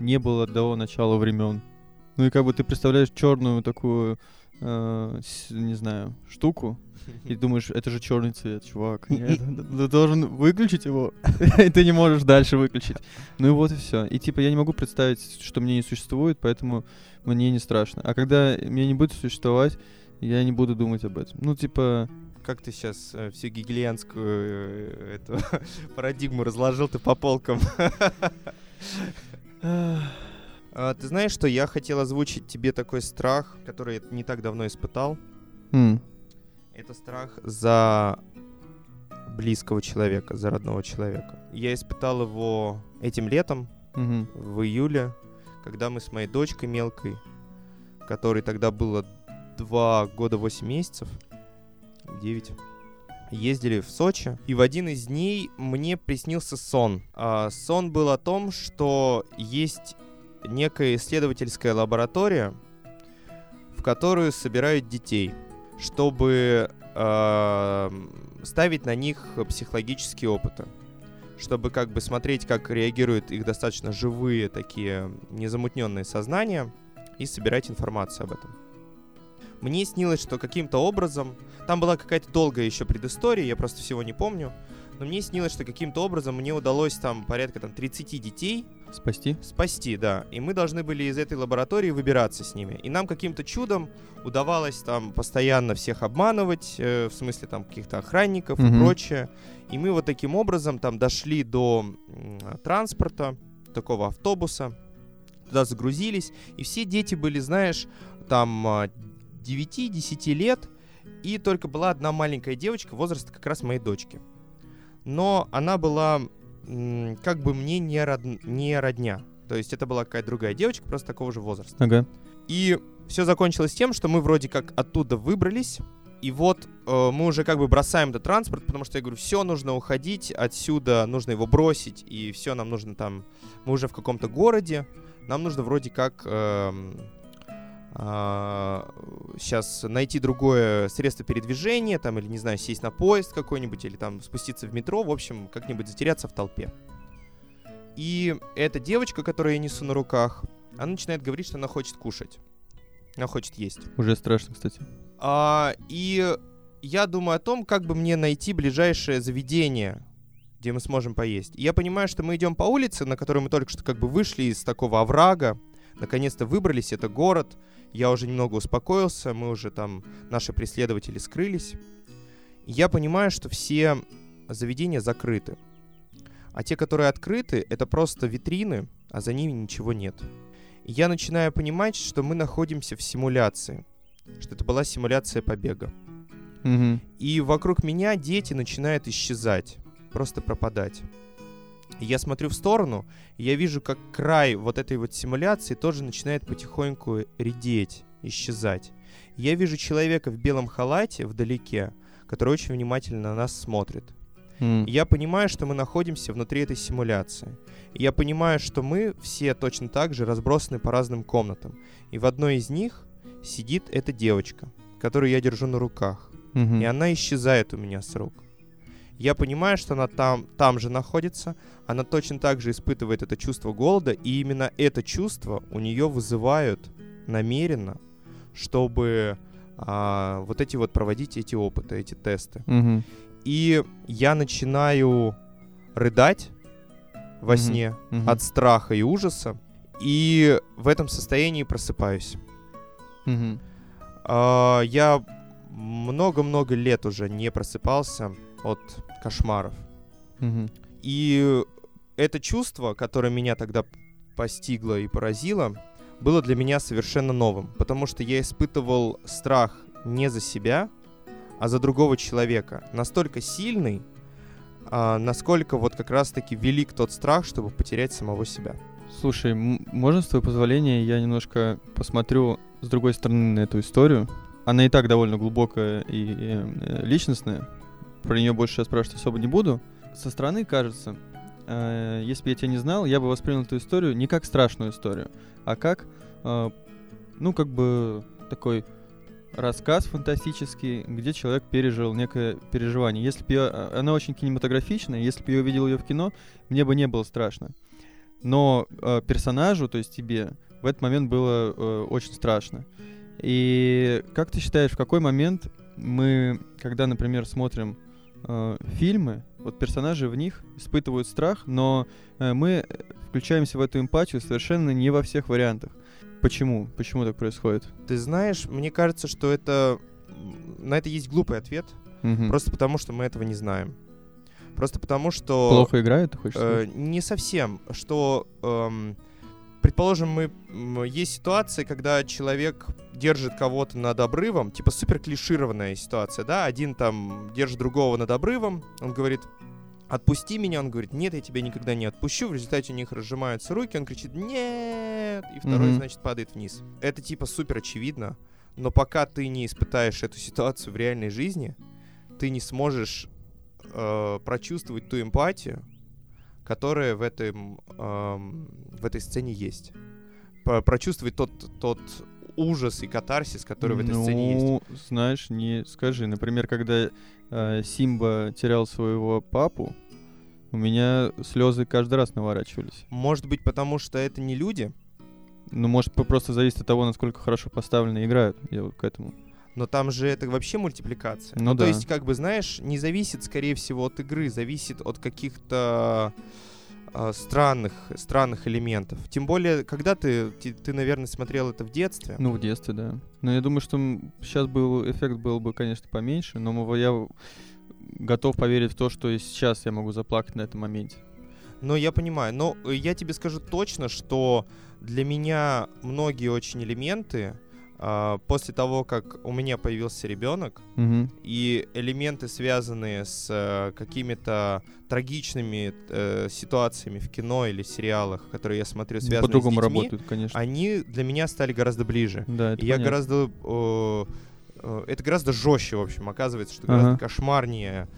не было до начала времен. Ну и как бы ты представляешь черную такую, э, с- не знаю, штуку, и думаешь, это же черный цвет, чувак. Нет, ты должен выключить его, и ты не можешь дальше выключить. Ну и вот и все. И типа я не могу представить, что мне не существует, поэтому мне не страшно. А когда меня не будет существовать, я не буду думать об этом. Ну, типа, Как ты сейчас всю гигельянскую э, эту парадигму разложил ты по полкам? А, Ты знаешь, что я хотел озвучить тебе такой страх, который я не так давно испытал. м, Это страх за близкого человека, за родного человека. Я испытал его этим летом, мгм. в июле, когда мы с моей дочкой мелкой, которой тогда было 2 года 8 месяцев, 9, ездили в Сочи. И в один из дней мне приснился сон. А, сон был о том, что есть некая исследовательская лаборатория, в которую собирают детей, чтобы а, ставить на них психологические опыты чтобы как бы смотреть, как реагируют их достаточно живые такие незамутненные сознания и собирать информацию об этом. Мне снилось, что каким-то образом, там была какая-то долгая еще предыстория, я просто всего не помню, но мне снилось, что каким-то образом мне удалось там порядка там 30 детей Спасти? спасти, да. И мы должны были из этой лаборатории выбираться с ними. И нам каким-то чудом удавалось там постоянно всех обманывать, э, в смысле там каких-то охранников и Мгм. прочее. И мы вот таким образом там дошли до м, транспорта, такого автобуса, туда загрузились, и все дети были, знаешь, там а, 9-10 лет, и только была одна маленькая девочка возраста как раз моей дочки. Но она была как бы мне не, род- не родня. То есть это была какая-то другая девочка, просто такого же возраста. Ага. И все закончилось тем, что мы вроде как оттуда выбрались. И вот э, мы уже как бы бросаем этот транспорт, потому что я говорю, все, нужно уходить отсюда, нужно его бросить, и все, нам нужно там, мы уже в каком-то городе, нам нужно вроде как сейчас найти другое средство передвижения, там, или, не знаю, сесть на поезд какой-нибудь, или там спуститься в метро, в общем, как-нибудь затеряться в толпе. И эта девочка, которую я несу на руках, она начинает говорить, что она хочет кушать. Она хочет есть. Уже страшно, кстати. А, и я думаю о том, как бы мне найти ближайшее заведение, где мы сможем поесть. И я понимаю, что мы идем по улице, на которой мы только что как бы вышли из такого оврага, наконец-то выбрались, это город. Я уже немного успокоился, мы уже там, наши преследователи скрылись. И я понимаю, что все заведения закрыты. А те, которые открыты, это просто витрины, а за ними ничего нет. И я начинаю понимать, что мы находимся в симуляции что это была симуляция побега. Мгм. И вокруг меня дети начинают исчезать, просто пропадать. Я смотрю в сторону, и я вижу, как край вот этой вот симуляции тоже начинает потихоньку редеть, исчезать. Я вижу человека в белом халате вдалеке, который очень внимательно на нас смотрит. И я понимаю, что мы находимся внутри этой симуляции. Я понимаю, что мы все точно так же разбросаны по разным комнатам. И в одной из них сидит эта девочка, которую я держу на руках. Мгм. И она исчезает у меня с рук. Я понимаю, что она там, там же находится, она точно так же испытывает это чувство голода, и именно это чувство у нее вызывают намеренно, чтобы а, вот эти вот проводить эти опыты, эти тесты. Мгм. И я начинаю рыдать во Мгм. сне Мгм. от страха и ужаса, и в этом состоянии просыпаюсь. Мгм. А, я много-много лет уже не просыпался от кошмаров. Мгм. И это чувство, которое меня тогда постигло и поразило, было для меня совершенно новым, потому что я испытывал страх не за себя, а за другого человека. Настолько сильный, а, насколько вот как раз-таки велик тот страх, чтобы потерять самого себя. Слушай, можно с твоего позволения я немножко посмотрю с другой стороны на эту историю? Она и так довольно глубокая и э, личностная. Про нее больше я спрашивать особо не буду. Со стороны кажется, э, если бы я тебя не знал, я бы воспринял эту историю не как страшную историю, а как, э, ну, как бы такой рассказ фантастический, где человек пережил некое переживание. Если бы я- она очень кинематографичная, если бы я увидел ее в кино, мне бы не было страшно. Но э, персонажу, то есть тебе, в этот момент было э, очень страшно. И как ты считаешь, в какой момент мы, когда, например, смотрим э, фильмы, вот персонажи в них испытывают страх, но э, мы включаемся в эту эмпатию совершенно не во всех вариантах. Почему? Почему так происходит? Ты знаешь, мне кажется, что это... На это есть глупый ответ, Мгм. просто потому что мы этого не знаем. Просто потому что... Плохо играет, ты хочешь Э, сказать? не совсем, что, эм, предположим, мы есть ситуации, когда человек держит кого-то над обрывом, типа супер клишированная ситуация, да, один там держит другого над обрывом, он говорит, отпусти меня, он говорит, нет, я тебя никогда не отпущу, в результате у них разжимаются руки, он кричит, нет, и второй, Мгм. значит, падает вниз. Это типа супер очевидно, но пока ты не испытаешь эту ситуацию в реальной жизни, ты не сможешь э, прочувствовать ту эмпатию, которая в, этом, эм, в этой сцене есть. Про- прочувствовать тот, тот ужас и катарсис, который в этой сцене есть. Ну, знаешь, не скажи. Например, когда э, Симба терял своего папу, у меня слезы каждый раз наворачивались. Может быть, потому что это не люди, Ну, может, просто зависит от того, насколько хорошо поставленно играют. Я вот к этому. Но там же это вообще мультипликация. Ну То да. есть, как бы, знаешь, не зависит, скорее всего, от игры, зависит от каких-то э, странных, странных элементов. Тем более, когда ты, ты, ты, наверное, смотрел это в детстве. Ну, в детстве, да. Но я думаю, что сейчас был эффект был бы, конечно, поменьше, но я готов поверить в то, что и сейчас я могу заплакать на этом моменте. Но я понимаю. Но э, я тебе скажу точно, что для меня многие очень элементы а, после того, как у меня появился ребенок, Мгм. и элементы, связанные с э, какими-то трагичными э, ситуациями в кино или сериалах, которые я смотрю, связанные По-другому с детьми, работают, конечно. они для меня стали гораздо ближе. Да, это И я понятно. гораздо... э, э, это гораздо жестче, в общем, оказывается, что Ага. гораздо кошмарнее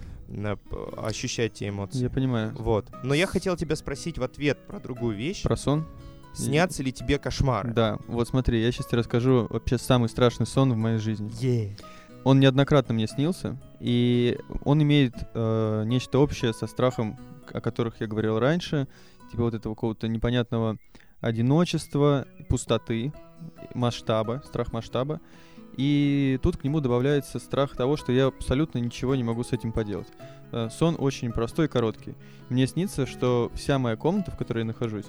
ощущать те эмоции. Я понимаю. Вот. Но я хотел тебя спросить в ответ про другую вещь. Про сон? Снятся ли тебе кошмары? Да, вот смотри, я сейчас тебе расскажу вообще самый страшный сон в моей жизни. Е. Он неоднократно мне снился, и он имеет э, нечто общее со страхом, о которых я говорил раньше, типа вот этого какого-то непонятного одиночества, пустоты, масштаба, страх масштаба. И тут к нему добавляется страх того, что я абсолютно ничего не могу с этим поделать. Э, Сон очень простой и короткий. Мне снится, что вся моя комната, в которой я нахожусь,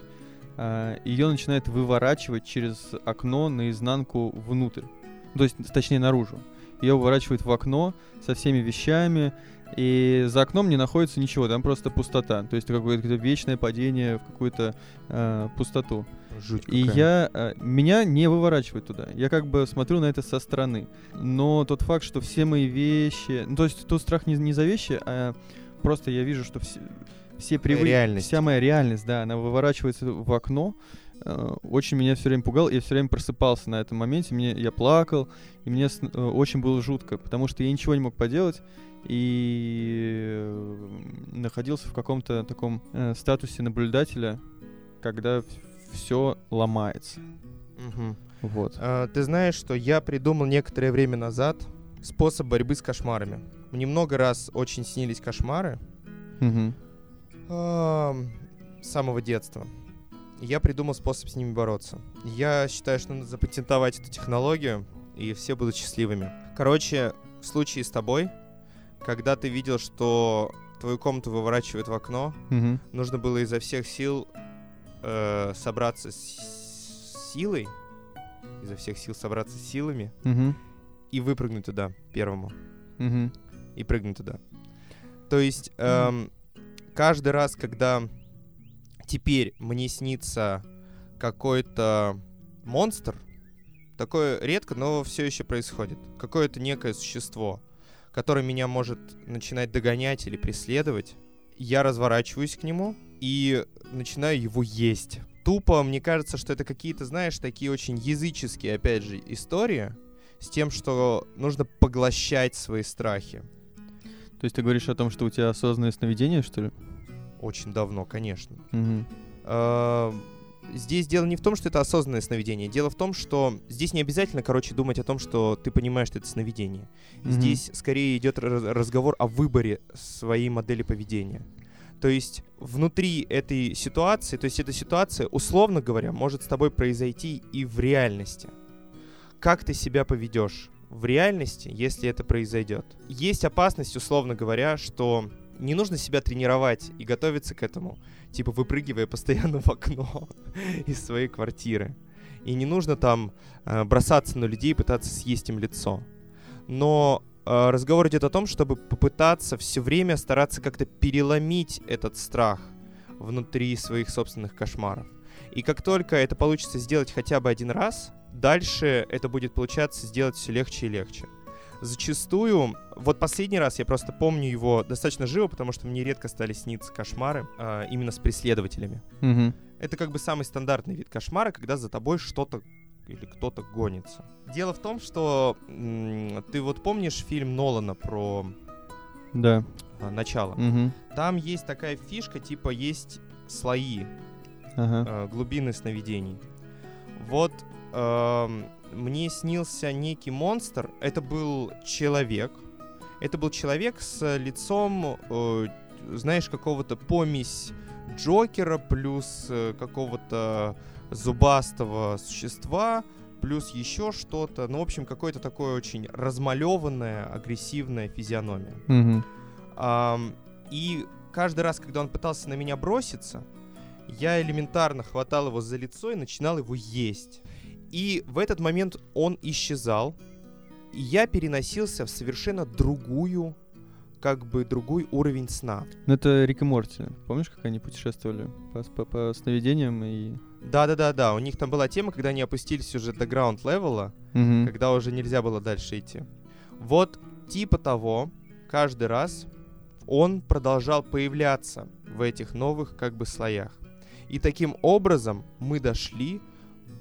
ее начинает выворачивать через окно наизнанку внутрь. То есть, точнее, наружу. Ее выворачивает в окно со всеми вещами, и за окном не находится ничего, там просто пустота. То есть какое-то вечное падение в какую-то э, пустоту. Жуть И какая. я э, меня не выворачивает туда. Я как бы смотрю на это со стороны. Но тот факт, что все мои вещи, ну то есть тут страх не, не за вещи, а просто я вижу, что все, все привычки, Реальность. вся моя реальность, да, она выворачивается в окно. Э, Очень меня все время пугал, я все время просыпался на этом моменте, мне, я плакал, и мне э, очень было жутко, потому что я ничего не мог поделать, и э, находился в каком-то таком статусе наблюдателя, когда все ломается. Мгм. Вот. А, Ты знаешь, что я придумал некоторое время назад способ борьбы с кошмарами. Мне много раз очень снились кошмары Мгм. С самого детства. Я придумал способ с ними бороться. Я считаю, что надо запатентовать эту технологию, и все будут счастливыми. Короче, в случае с тобой, когда ты видел, что твою комнату выворачивают в окно, Мгм. нужно было изо всех сил э, собраться с силой, изо всех сил собраться с силами Мгм. и выпрыгнуть туда первому. Мгм. И прыгнуть туда. То есть эм, каждый раз, когда теперь мне снится какой-то монстр, такое редко, но все еще происходит. Какое-то некое существо, которое меня может начинать догонять или преследовать, я разворачиваюсь к нему и начинаю его есть. Тупо, мне кажется, что это какие-то, знаешь, такие очень языческие, опять же, истории с тем, что нужно поглощать свои страхи. То есть ты говоришь о том, что у тебя осознанное сновидение, что ли? Очень давно, конечно. А, Здесь дело не в том, что это осознанное сновидение. Дело в том, что здесь не обязательно, короче, думать о том, что ты понимаешь, что это сновидение. Мгм. Здесь скорее идет раз- разговор о выборе своей модели поведения. То есть внутри этой ситуации, то есть эта ситуация, условно говоря, может с тобой произойти и в реальности. Как ты себя поведешь в реальности, если это произойдет? Есть опасность, условно говоря, что не нужно себя тренировать и готовиться к этому, типа выпрыгивая постоянно в окно из своей квартиры. И не нужно там э, бросаться на людей и пытаться съесть им лицо. Но э, разговор идет о том, чтобы попытаться все время стараться как-то переломить этот страх внутри своих собственных кошмаров. И как только это получится сделать хотя бы один раз, дальше это будет получаться сделать все легче и легче. Зачастую, вот последний раз я просто помню его достаточно живо, потому что мне редко стали сниться кошмары а, именно с преследователями. Мгм. Это как бы самый стандартный вид кошмара, когда за тобой что-то или кто-то гонится. Дело в том, что ты вот помнишь фильм Нолана про Да. а, начало? Мгм. Там есть такая фишка, типа есть слои Ага. э, глубины сновидений. Вот мне снился некий монстр. Это был человек. Это был человек с лицом, э, знаешь, какого-то помесь Джокера плюс э, какого-то зубастого существа плюс еще что-то. Ну, в общем, какое-то такое очень размалеванное, агрессивная физиономия. Мгм. Ам, и каждый раз, когда он пытался на меня броситься, я элементарно хватал его за лицо и начинал его есть. И в этот момент он исчезал, и я переносился в совершенно другую, как бы другой уровень сна. Ну, это Рик и Морти. Помнишь, как они путешествовали по, по- по сновидениям и... Да-да-да-да, у них там была тема, когда они опустились уже до граунд левела, Мгм. когда уже нельзя было дальше идти. Вот типа того, каждый раз он продолжал появляться в этих новых как бы слоях. И таким образом мы дошли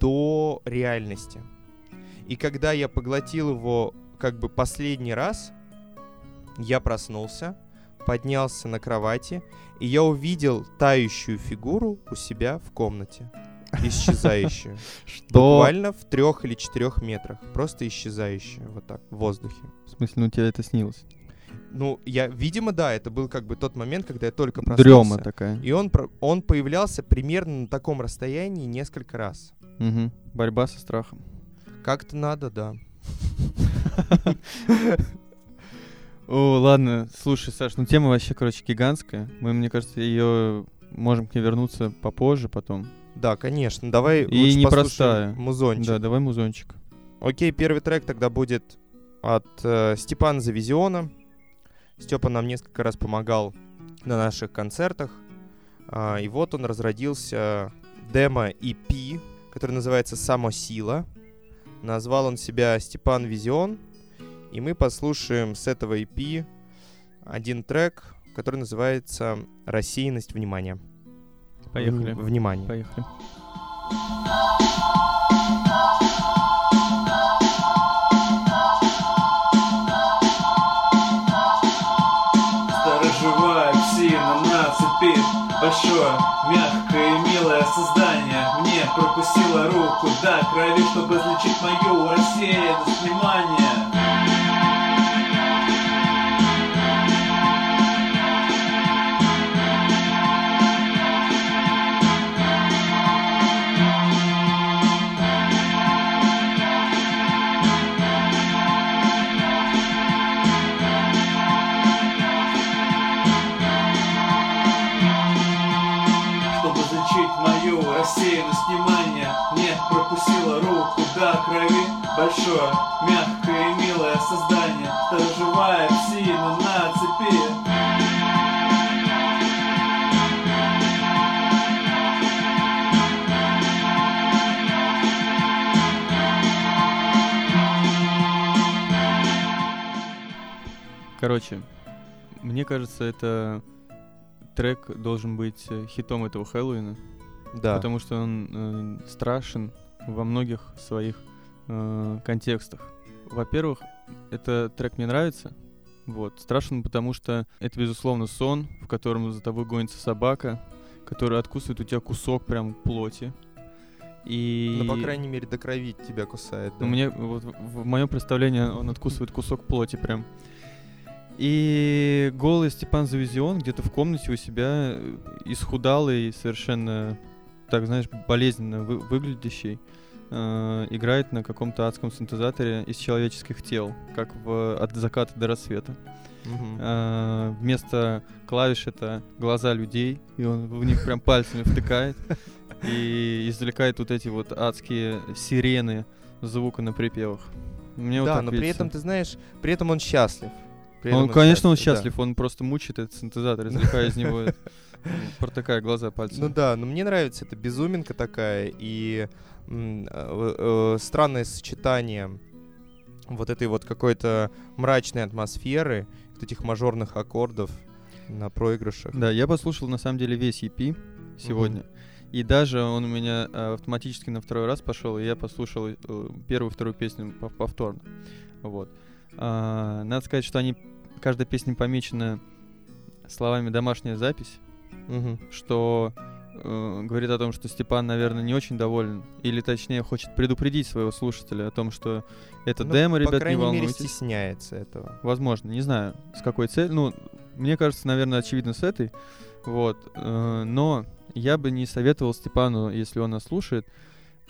до реальности. И когда я поглотил его как бы последний раз, я проснулся, поднялся на кровати, и я увидел тающую фигуру у себя в комнате. Исчезающую. Что? Буквально в трех или четырех метрах. Просто исчезающая вот так, в воздухе. В смысле, ну тебе это снилось? Ну, я, видимо, да, это был как бы тот момент, когда я только проснулся. Дрема такая. И он, он появлялся примерно на таком расстоянии несколько раз. Мгм. Борьба со страхом. Как-то надо, да. О, ладно, слушай, Саш, ну тема вообще, короче, гигантская. Мы, мне кажется, ее можем к ней вернуться попозже потом. Да, конечно. Давай И лучше непростая. музончик. Да, давай музончик. Окей, первый трек тогда будет от э, Степана Завизиона. Степа нам несколько раз помогал на наших концертах. А, и вот он разродился демо EP, который называется «Самосила». Назвал он себя Степан Визион. И мы послушаем с этого EP один трек который называется «Рассеянность внимания». Поехали. Вни- Внимание. Поехали. Сторожевая псина на цепи Большое, мягкое и милое создание пропустила руку до крови Чтобы излечить мою рассеянность Большое, мягкое и милое создание Сторожевая псина на цепи Короче, мне кажется, это трек должен быть э, хитом этого Хэллоуина, Да. потому что он э, страшен во многих своих э, контекстах. Во-первых, этот трек мне нравится. Вот. Страшен, потому что это, безусловно, сон, в котором за тобой гонится собака, которая откусывает у тебя кусок прям плоти. И... Ну, по крайней мере, до крови тебя кусает. да. Ну, мне вот в, моем представлении он откусывает кусок плоти прям. И голый Степан Завизион где-то в комнате у себя э, исхудалый, совершенно, так знаешь, болезненно вы- выглядящий, э, играет на каком-то адском синтезаторе из человеческих тел, как в «От заката до рассвета». Мгм. Э, вместо клавиш это глаза людей, и он в них прям пальцами втыкает и извлекает вот эти вот адские сирены звука на припевах. Мне вот да, так но при видится. этом, ты знаешь, при этом он счастлив. При Он, этом конечно, он да. счастлив, он просто мучает этот синтезатор, извлекая из него, протыкая глаза пальцами. Ну да, но мне нравится эта безуминка такая и странное сочетание вот этой вот какой-то мрачной атмосферы, вот этих мажорных аккордов на проигрышах. Да, я послушал на самом деле весь EP сегодня. И даже он у меня э, автоматически на второй раз пошел, и я послушал э, первую, вторую песню пов- повторно. Вот. А, надо сказать, что они каждая песня помечена словами домашняя запись, Мгм. что э, говорит о том, что Степан, наверное, не очень доволен, или точнее хочет предупредить своего слушателя о том, что это Ну, демо, по ребят, не крайней мере, волнуйтесь. стесняется этого. Возможно, не знаю, с какой целью. Ну, мне кажется, наверное, очевидно с этой. Вот. э, Но я бы не советовал Степану, если он нас слушает,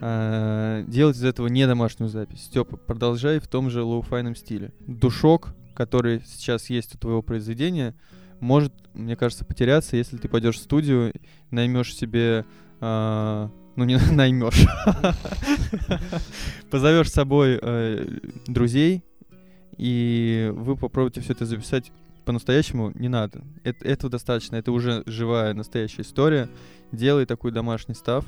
э, делать из этого не домашнюю запись. Степа, продолжай в том же лоуфайном стиле. Душок, который сейчас есть у твоего произведения, может, мне кажется, потеряться, если ты пойдешь в студию, наймешь себе э, ну не наймешь, позовешь с собой э, друзей, и вы попробуйте все это записать по-настоящему не надо. Это, этого достаточно, это уже живая настоящая история. Делай такой домашний став,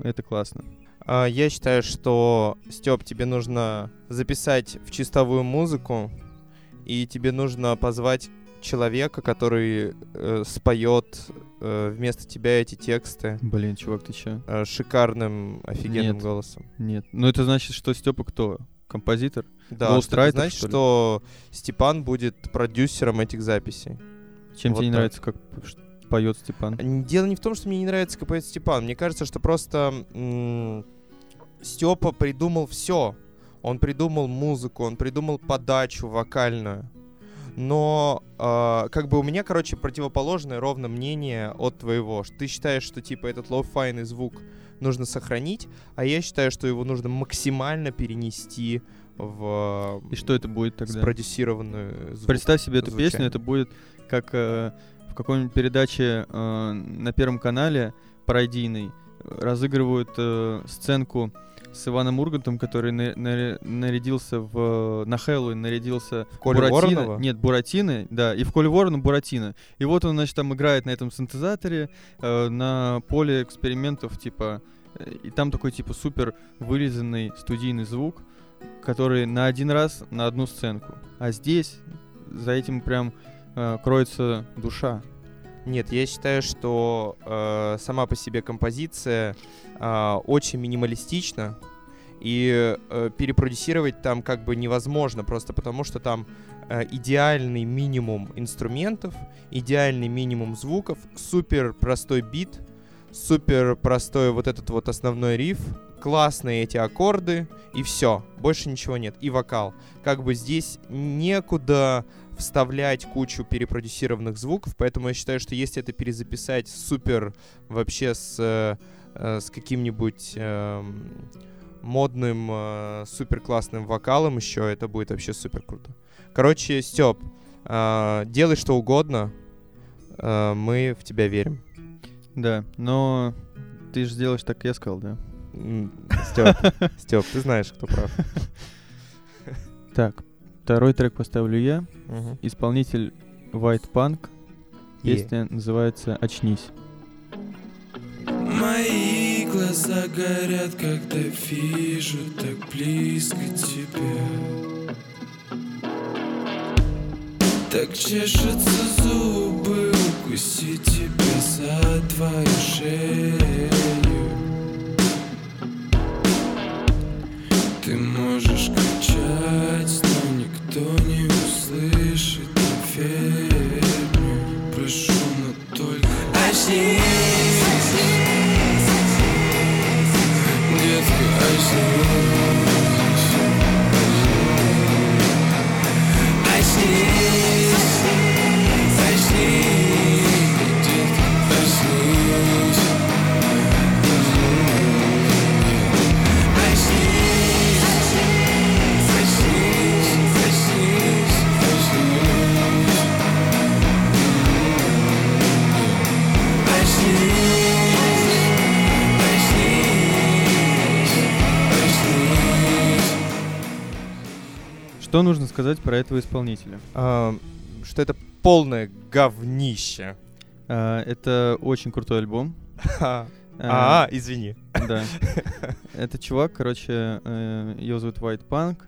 это классно. А, Я считаю, что, Степ, тебе нужно записать в чистовую музыку, и тебе нужно позвать человека, который э, споет э, вместо тебя эти тексты Блин, чувак, ты чё? э, шикарным, офигенным Нет. голосом. Нет. Ну это значит, что Степа кто? Композитор? Да, что это Гоустрайтер, значит, что что Степан будет продюсером этих записей. Чем Вот тебе не так. нравится, как поет Степан? Дело не в том, что мне не нравится, как поет Степан. Мне кажется, что просто Степа придумал все. Он придумал музыку, он придумал подачу вокальную. Но а, как бы у меня, короче, противоположное ровно мнение от твоего. Что Ты считаешь, что типа этот лоу-файный звук нужно сохранить, а я считаю, что его нужно максимально перенести в И что это будет тогда? спродюсированную звук. Представь себе эту звучание. песню, это будет как э, в какой-нибудь передаче э, на Первом канале пародийной э, разыгрывают э, сценку с Иваном Ургантом, который на- на- нарядился в на Хэллоуин нарядился в Коли Буратино. Воронова? Нет, Буратино, да, и в Коле Ворона Буратино. И вот он, значит, там играет на этом синтезаторе э, на поле экспериментов, типа, э, и там такой, типа, супер вырезанный студийный звук, который на один раз на одну сценку. А здесь за этим прям э, кроется душа. Нет, я считаю, что э, сама по себе композиция э, очень минималистична, и э, перепродюсировать там как бы невозможно, просто потому что там э, идеальный минимум инструментов, идеальный минимум звуков, супер простой бит, супер простой вот этот вот основной риф, классные эти аккорды, и все, больше ничего нет, и вокал. Как бы здесь некуда вставлять кучу перепродюсированных звуков, поэтому я считаю, что если это перезаписать супер вообще с, э, э, с каким-нибудь э, модным э, супер классным вокалом еще, это будет вообще супер круто. Короче, Степ, э, делай что угодно, э, мы в тебя верим. Да, но ты же сделаешь так, как я сказал, да? Степ, Степ, ты знаешь, кто прав. Так, второй трек поставлю я. Исполнитель White Punk. Песня называется «Очнись». Мои глаза горят, когда вижу так близко тебя. Так чешутся зубы укусить тебя за твою шею. Ты можешь кричать, но никто не услышит, поверь мне Прошу, но только очнись Что нужно сказать про этого исполнителя? А, Что это полное говнище. А, Это очень крутой альбом. А, А, извини. Да. Это чувак, короче, э, его зовут White Punk.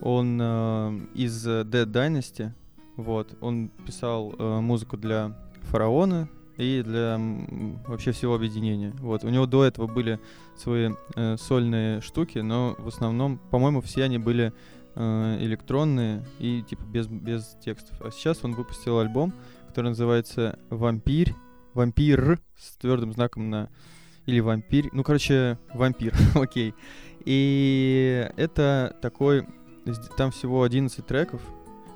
Он э, из Dead Dynasty. Вот. Он писал музыку для Фараона и для вообще всего объединения. Вот. У него до этого были свои сольные штуки, но в основном, по-моему, все они были электронные и типа без, без текстов. А сейчас он выпустил альбом, который называется «Вампирь». Вампир с твердым знаком на или вампирь. Ну, короче, вампир, окей. И это такой... Там всего 11 треков.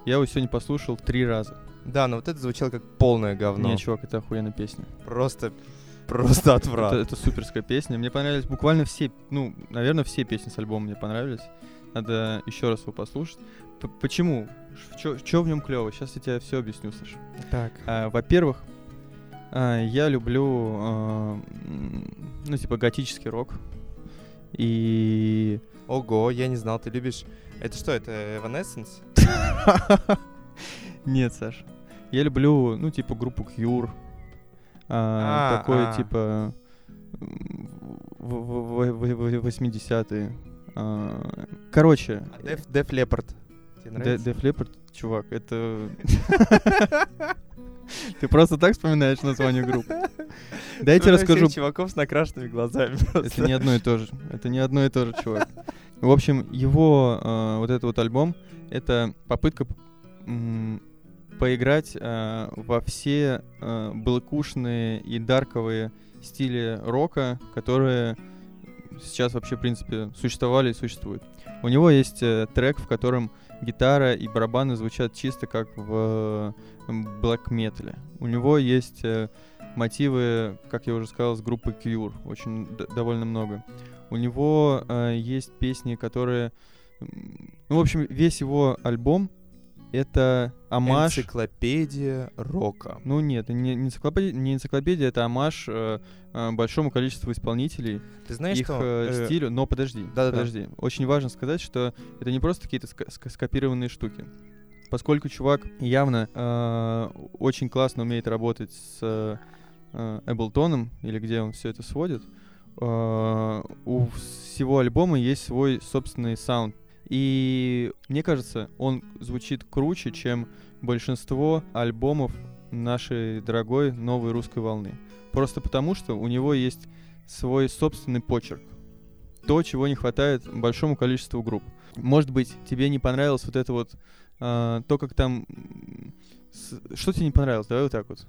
Я его сегодня послушал три раза. Да, но вот это звучало как полное говно. Не, чувак, это охуенная песня. Просто, просто Это, отврат. это суперская песня. Мне понравились буквально все, ну, наверное, все песни с альбома мне понравились. Надо еще раз его послушать. П- Почему? Что в нем клево? Сейчас я тебе все объясню, Саша. Так. А, Во-первых, а, я люблю, а, ну, типа, готический рок. И... Ого, я не знал, ты любишь... Это что, это Evanescence? Нет, Саш. Я люблю, ну, типа, группу Cure. а, А, такой, а. типа, в- в- в- в- 80-е. Короче, А Def, Def Leppard. Тебе Де- нравится? Def Leppard, чувак, это... Ты просто так вспоминаешь название группы? Да я тебе Вспоминаю расскажу чуваков с накрашенными глазами. Это не одно и то же. Это не одно и то же, чувак. В общем, его э, вот этот вот альбом это попытка поиграть э, во все э, блэкушные и дарковые стили рока, которые сейчас вообще, в принципе, существовали и существуют. У него есть э, трек, в котором гитара и барабаны звучат чисто как в блэк метале. У него есть э, мотивы, как я уже сказал, с группы Cure, очень довольно много. У него э, есть песни, которые, ну в общем, весь его альбом это амаш. Энциклопедия рока. Ну нет, не, не энциклопедия, не энциклопедия, это амаш э, э, большому количеству исполнителей, Ты знаешь, их что... э, э, стилю. Но подожди, да-да-да. подожди. Очень важно сказать, что это не просто какие-то ска- скопированные штуки. Поскольку чувак явно э, очень классно умеет работать с э, Эблтоном, или где он все это сводит, э, у всего альбома есть свой собственный саунд. И мне кажется, он звучит круче, чем большинство альбомов нашей дорогой новой русской волны. Просто потому, что у него есть свой собственный почерк. То, чего не хватает большому количеству групп. Может быть, тебе не понравилось вот это вот, а, то, как там... Что тебе не понравилось? Давай вот так вот.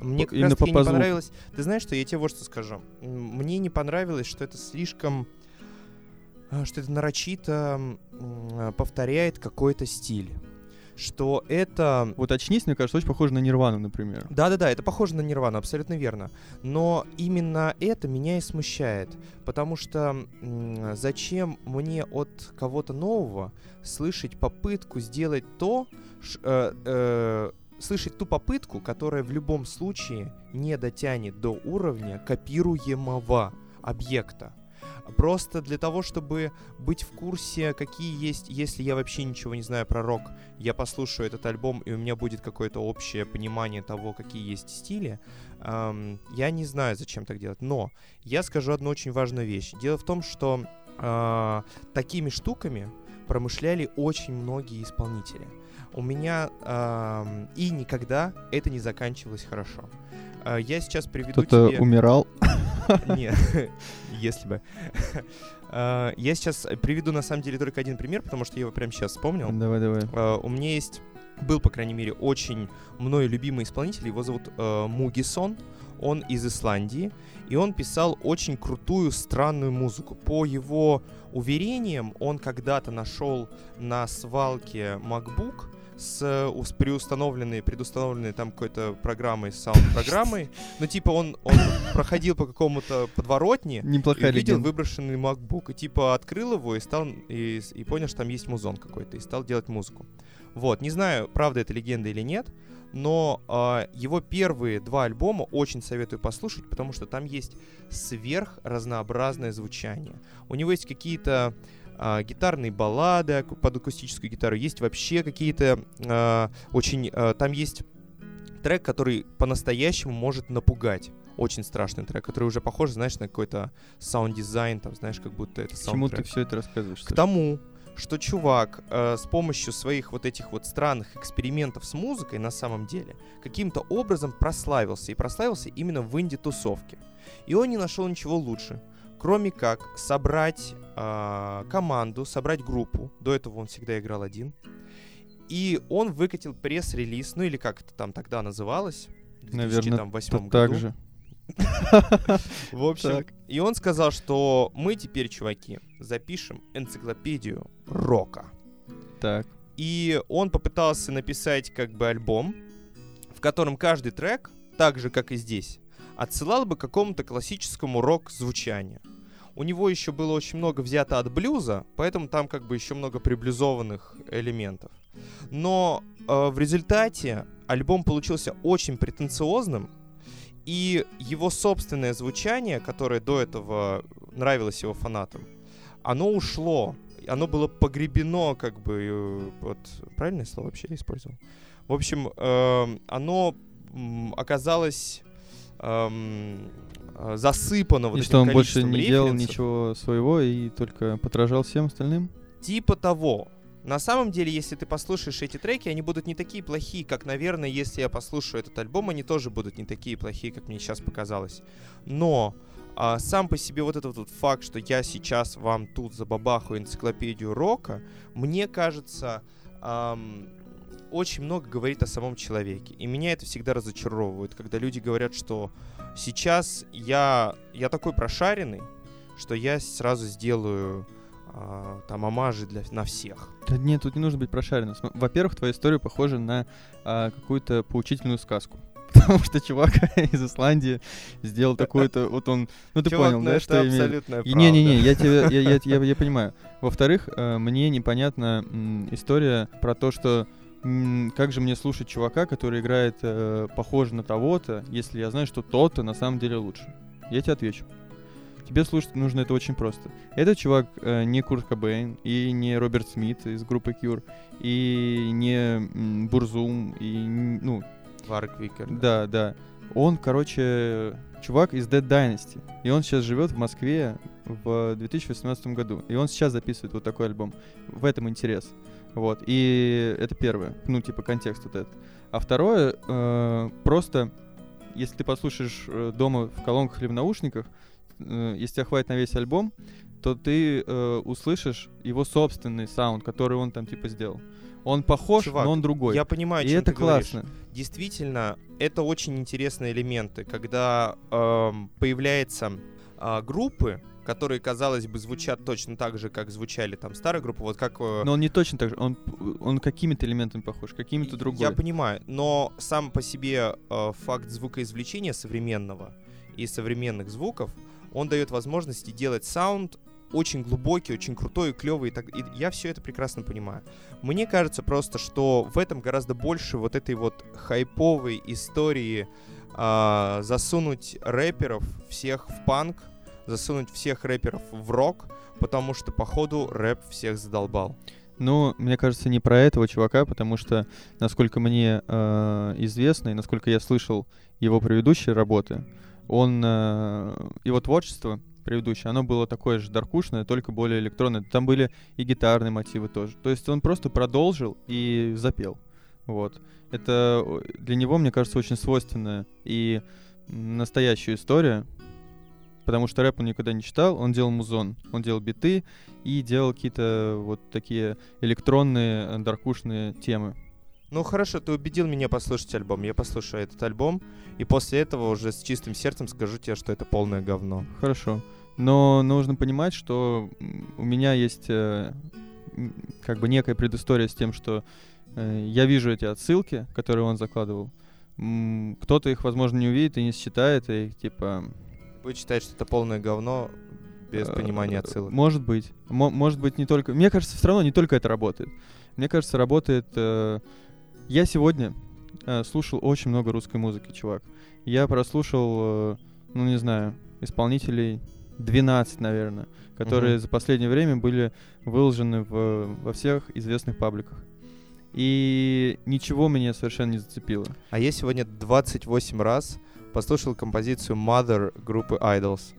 Мне как раз таки по не понравилось. Ты знаешь, что я тебе вот что скажу. Мне не понравилось, что это слишком что это нарочито а, повторяет какой-то стиль. Что это... Вот очнись, мне кажется, очень похоже на Нирвану, например. Да-да-да, это похоже на Нирвану, абсолютно верно. Но именно это меня и смущает. Потому что зачем мне от кого-то нового слышать попытку сделать то, э, э, слышать ту попытку, которая в любом случае не дотянет до уровня копируемого объекта. Просто для того, чтобы быть в курсе, какие есть, если я вообще ничего не знаю про рок, я послушаю этот альбом, и у меня будет какое-то общее понимание того, какие есть стили, эм, я не знаю, зачем так делать. Но я скажу одну очень важную вещь. Дело в том, что э, такими штуками промышляли очень многие исполнители. У меня эм, и никогда это не заканчивалось хорошо. Э, я сейчас приведу Кто-то тебе... умирал. Нет, если бы. Э, Я сейчас приведу на самом деле только один пример, потому что я его прямо сейчас вспомнил. Давай, давай. Э, У меня есть, был, по крайней мере, очень мною любимый исполнитель, его зовут э, Мугисон, он из Исландии, и он писал очень крутую, странную музыку. По его уверениям, он когда-то нашел на свалке MacBook с, э, приустановленной, предустановленной там какой-то программой, саунд-программой. Ну, типа, он, он проходил по какому-то подворотне, и Неплохая увидел легенда. выброшенный MacBook. И типа открыл его и стал и, и понял, что там есть музон какой-то, и стал делать музыку. Вот, не знаю, правда это легенда или нет, но а, его первые два альбома очень советую послушать, потому что там есть сверх разнообразное звучание. У него есть какие-то а, гитарные баллады под акустическую гитару, есть вообще какие-то а, очень... а, там есть трек, который по-настоящему может напугать. Очень страшный трек, который уже похож, знаешь, на какой-то саунд-дизайн, там, знаешь, как будто это К чему ты саундтрек. все это рассказываешь? К тому, что чувак э, с помощью своих вот этих вот странных экспериментов с музыкой на самом деле каким-то образом прославился. И прославился именно в инди-тусовке. И он не нашел ничего лучше, кроме как собрать э, команду, собрать группу. До этого он всегда играл один. И он выкатил пресс-релиз, ну или как это там тогда называлось, в Наверное, 2008 Т- году. Так же. В общем, и он сказал, что мы теперь, чуваки, запишем энциклопедию рока. Так. И он попытался написать как бы альбом, в котором каждый трек, так же как и здесь, отсылал бы к какому-то классическому рок-звучанию. У него еще было очень много взято от блюза, поэтому там как бы еще много приблюзованных элементов. Но э, в результате альбом получился очень претенциозным, и его собственное звучание, которое до этого нравилось его фанатам, оно ушло, оно было погребено, как бы, э, вот, правильное слово вообще я использовал? В общем, эм, оно оказалось эм, засыпано вот И этим что он больше не делал референсов. ничего своего и только подражал всем остальным? Типа того. На самом деле, если ты послушаешь эти треки, они будут не такие плохие, как, наверное, если я послушаю этот альбом, они тоже будут не такие плохие, как мне сейчас показалось. Но а, сам по себе вот этот вот факт, что я сейчас вам тут забабахаю энциклопедию рока, мне кажется, ам, очень много говорит о самом человеке. И меня это всегда разочаровывает, когда люди говорят, что сейчас я, я такой прошаренный, что я сразу сделаю а, там омажи для, на всех. Да нет, тут не нужно быть прошаренным. Во-первых, твоя история похожа на а, какую-то поучительную сказку. Потому что чувак из Исландии сделал такую-то... Вот он... Ну ты Чувак, понял, ну да, что я имею И Не-не-не, правда. я тебя, я, я, я, я понимаю. Во-вторых, э, мне непонятна история про то, что как же мне слушать чувака, который играет э, похоже на того-то, если я знаю, что тот-то на самом деле лучше. Я тебе отвечу. Тебе слушать нужно это очень просто. Этот чувак э, не Курт Кобейн, и не Роберт Смит из группы Cure, и не Бурзум, и ну, Варк Викер. да, да. Он, короче, чувак из Dead Dynasty. И он сейчас живет в Москве в 2018 году. И он сейчас записывает вот такой альбом. В этом интерес. Вот, и это первое, ну, типа, контекст вот этот. А второе, э, просто, если ты послушаешь э, дома в колонках или в наушниках, э, если тебя хватит на весь альбом, то ты э, услышишь его собственный саунд, который он там, типа, сделал. Он похож, Чувак, но он другой. Я понимаю, и это ты говоришь. классно. Действительно, это очень интересные элементы, когда эм, появляются а, группы, которые, казалось бы, звучат точно так же, как звучали там старые группы, вот как... э, Но он не точно так же, он, он какими-то элементами похож, какими-то другой. Я понимаю, но сам по себе э, факт звукоизвлечения современного и современных звуков, он дает возможности делать саунд очень глубокий, очень крутой клевый. И так, и я все это прекрасно понимаю. Мне кажется просто, что в этом гораздо больше вот этой вот хайповой истории а, засунуть рэперов всех в панк, засунуть всех рэперов в рок, потому что, походу, рэп всех задолбал. Ну, мне кажется, не про этого чувака, потому что, насколько мне э, известно и насколько я слышал его предыдущие работы, он э, его творчество предыдущее, оно было такое же даркушное, только более электронное. Там были и гитарные мотивы тоже. То есть он просто продолжил и запел. Вот. Это э, для него, мне кажется, очень свойственная и настоящая история, потому что рэп он никогда не читал, он делал музон, он делал биты и делал какие-то вот такие электронные, э, даркушные темы. Ну хорошо, ты убедил меня послушать альбом. Я послушаю этот альбом, и после этого уже с чистым сердцем скажу тебе, что это полное говно. Хорошо. Но нужно понимать, что у меня есть э, как бы некая предыстория с тем, что э, я вижу эти отсылки, которые он закладывал. Кто-то их, возможно, не увидит и не считает, и типа... Будет считать, что это полное говно без э, понимания отсылок. Может быть. Мо- может быть, не только... Мне кажется, все равно не только это работает. Мне кажется, работает... э, Я сегодня э, слушал очень много русской музыки, чувак. Я прослушал, э, ну, не знаю, исполнителей 12, наверное, которые Мгм. за последнее время были выложены в, во всех известных пабликах. И ничего меня совершенно не зацепило. А я сегодня 28 раз послушал композицию Mother группы Idols.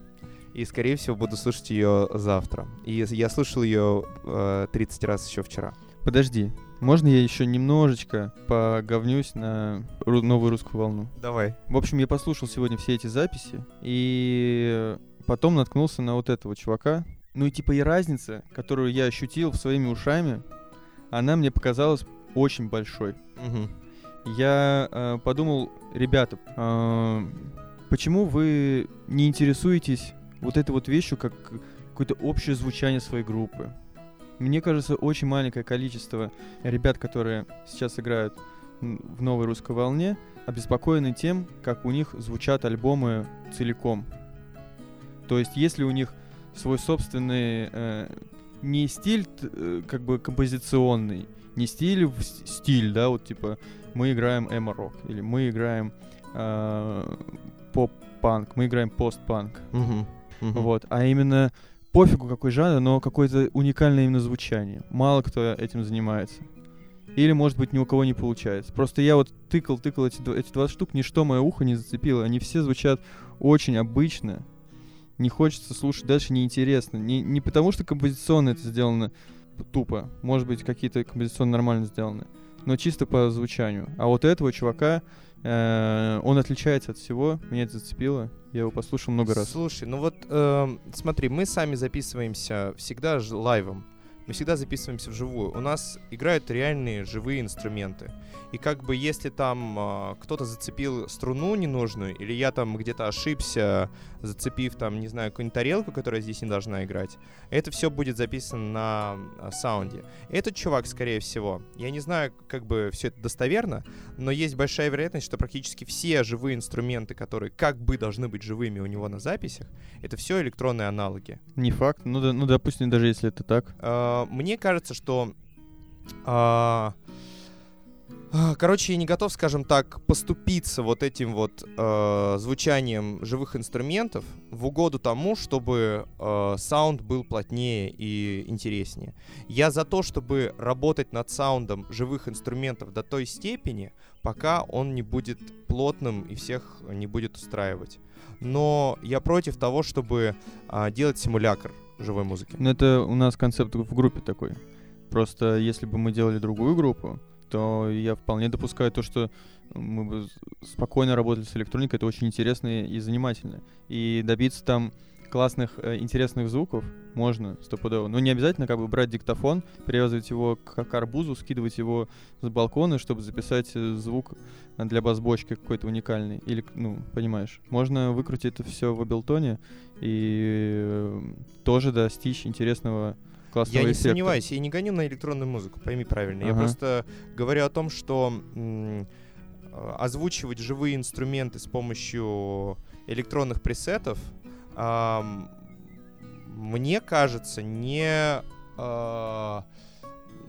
И, скорее всего, буду слушать ее завтра. И я слушал ее э, 30 раз еще вчера. Подожди, можно я еще немножечко поговнюсь на ру- новую русскую волну? Давай. В общем, я послушал сегодня все эти записи, и потом наткнулся на вот этого чувака. Ну и типа и разница, которую я ощутил своими ушами, она мне показалась очень большой. Я э, подумал, ребята, э, почему вы не интересуетесь вот этой вот вещью, как какое-то общее звучание своей группы? Мне кажется, очень маленькое количество ребят, которые сейчас играют в новой русской волне, обеспокоены тем, как у них звучат альбомы целиком. То есть, если у них свой собственный э, не стиль э, как бы композиционный, не стиль в стиль, да, вот типа мы играем эмо-рок или мы играем э, поп-панк, мы играем пост-панк, вот, а именно пофигу какой жанр, но какое-то уникальное именно звучание. Мало кто этим занимается. Или, может быть, ни у кого не получается. Просто я вот тыкал, тыкал эти, эти 20 штук, ничто мое ухо не зацепило. Они все звучат очень обычно. Не хочется слушать дальше, неинтересно. Не, не потому, что композиционно это сделано тупо. Может быть, какие-то композиционно нормально сделаны. Но чисто по звучанию. А вот этого чувака, э, он отличается от всего. Меня это зацепило. Я его послушал много раз. Слушай, ну вот эм, смотри, мы сами записываемся всегда лайвом. Мы всегда записываемся вживую. У нас играют реальные живые инструменты. И как бы если там а, кто-то зацепил струну ненужную, или я там где-то ошибся, зацепив там, не знаю, какую-нибудь тарелку, которая здесь не должна играть, это все будет записано на а, саунде. Этот чувак, скорее всего, я не знаю, как бы все это достоверно, но есть большая вероятность, что практически все живые инструменты, которые как бы должны быть живыми у него на записях, это все электронные аналоги. Не факт. Ну, да, ну, допустим, даже если это так. А, Мне кажется, что... а, а, Короче, я не готов, скажем так, поступиться вот этим вот э, звучанием живых инструментов в угоду тому, чтобы э, саунд был плотнее и интереснее. Я за то, чтобы работать над саундом живых инструментов до той степени, пока он не будет плотным и всех не будет устраивать. Но я против того, чтобы а, делать симулятор живой музыки. Ну, это у нас концепт в группе такой. Просто если бы мы делали другую группу, то я вполне допускаю то, что мы бы спокойно работали с электроникой, это очень интересно и занимательно. И добиться там классных, э, интересных звуков можно стопудово. Но не обязательно как бы брать диктофон, привязывать его к, к арбузу, скидывать его с балкона, чтобы записать э, звук для бас-бочки какой-то уникальный. Или, ну, понимаешь, можно выкрутить это все в Абилтоне и э, тоже достичь интересного классного Я не эффекта. сомневаюсь, я не гоню на электронную музыку, пойми правильно. Я Ага. просто говорю о том, что озвучивать живые инструменты с помощью электронных пресетов, мне кажется, не... а,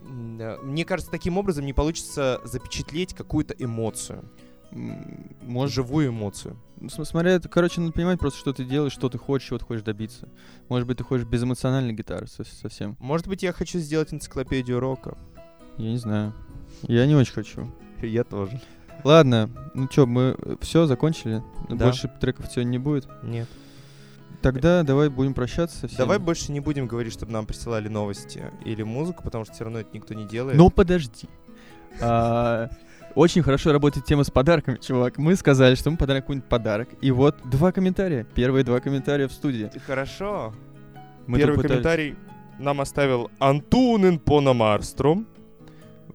э, Мне кажется, таким образом не получится запечатлеть какую-то эмоцию, Может, живую эмоцию. Ну, см- Смотря, это, короче, надо понимать просто, что ты делаешь, что ты хочешь, чего ты хочешь добиться. Может быть, ты хочешь безэмоциональной гитары со- совсем. Может быть, я хочу сделать энциклопедию рока. Я не знаю. Я не очень хочу. Я тоже. Ладно, ну чё, мы все закончили? Да. Больше треков сегодня не будет. Нет. Тогда давай будем прощаться со всеми. Давай больше не будем говорить, чтобы нам присылали новости или музыку, потому что все равно это никто не делает. Ну подожди. А, Очень хорошо работает тема с подарками, чувак. Мы сказали, что мы подарим какой-нибудь подарок. И вот два комментария. Первые два комментария в студии. Хорошо. Мы Первый пытались- комментарий нам оставил Антунен Пономарстром.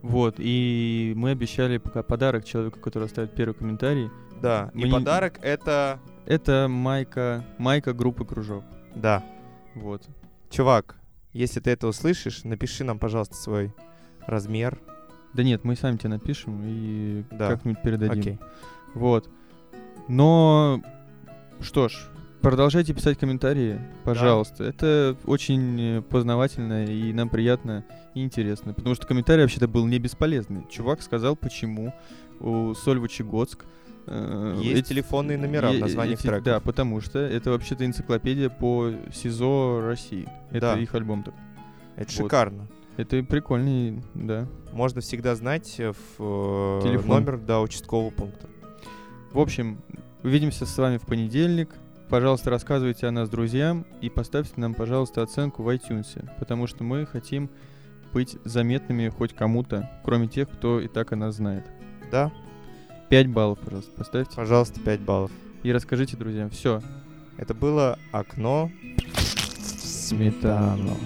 Вот, и мы обещали пока подарок человеку, который оставит первый комментарий. Да. Мы И не- подарок это... Это майка, майка группы Кружок. Да. Вот. Чувак, если ты это услышишь, напиши нам, пожалуйста, свой размер. Да нет, мы сами тебе напишем и Да. как-нибудь передадим. Окей. Вот. Но что ж, продолжайте писать комментарии, пожалуйста. Это очень э, познавательно и нам приятно и интересно. Потому что комментарий вообще-то был не бесполезный. Чувак сказал, почему у Сольвычегодск э, Есть эти- телефонные номера в названиях эти- треков. Да, потому что это вообще-то энциклопедия по СИЗО России. Это Да. их альбом так. Это Вот. шикарно. Это прикольный, да. Можно всегда знать э, в, э, Телефон. номер до участкового пункта. В общем, увидимся с вами в понедельник. Пожалуйста, рассказывайте о нас друзьям и поставьте нам, пожалуйста, оценку в iTunes, потому что мы хотим быть заметными хоть кому-то, кроме тех, кто и так о нас знает. Да? 5 баллов, пожалуйста, поставьте. Пожалуйста, 5 баллов. И расскажите друзьям. Все. Это было окно Сметану.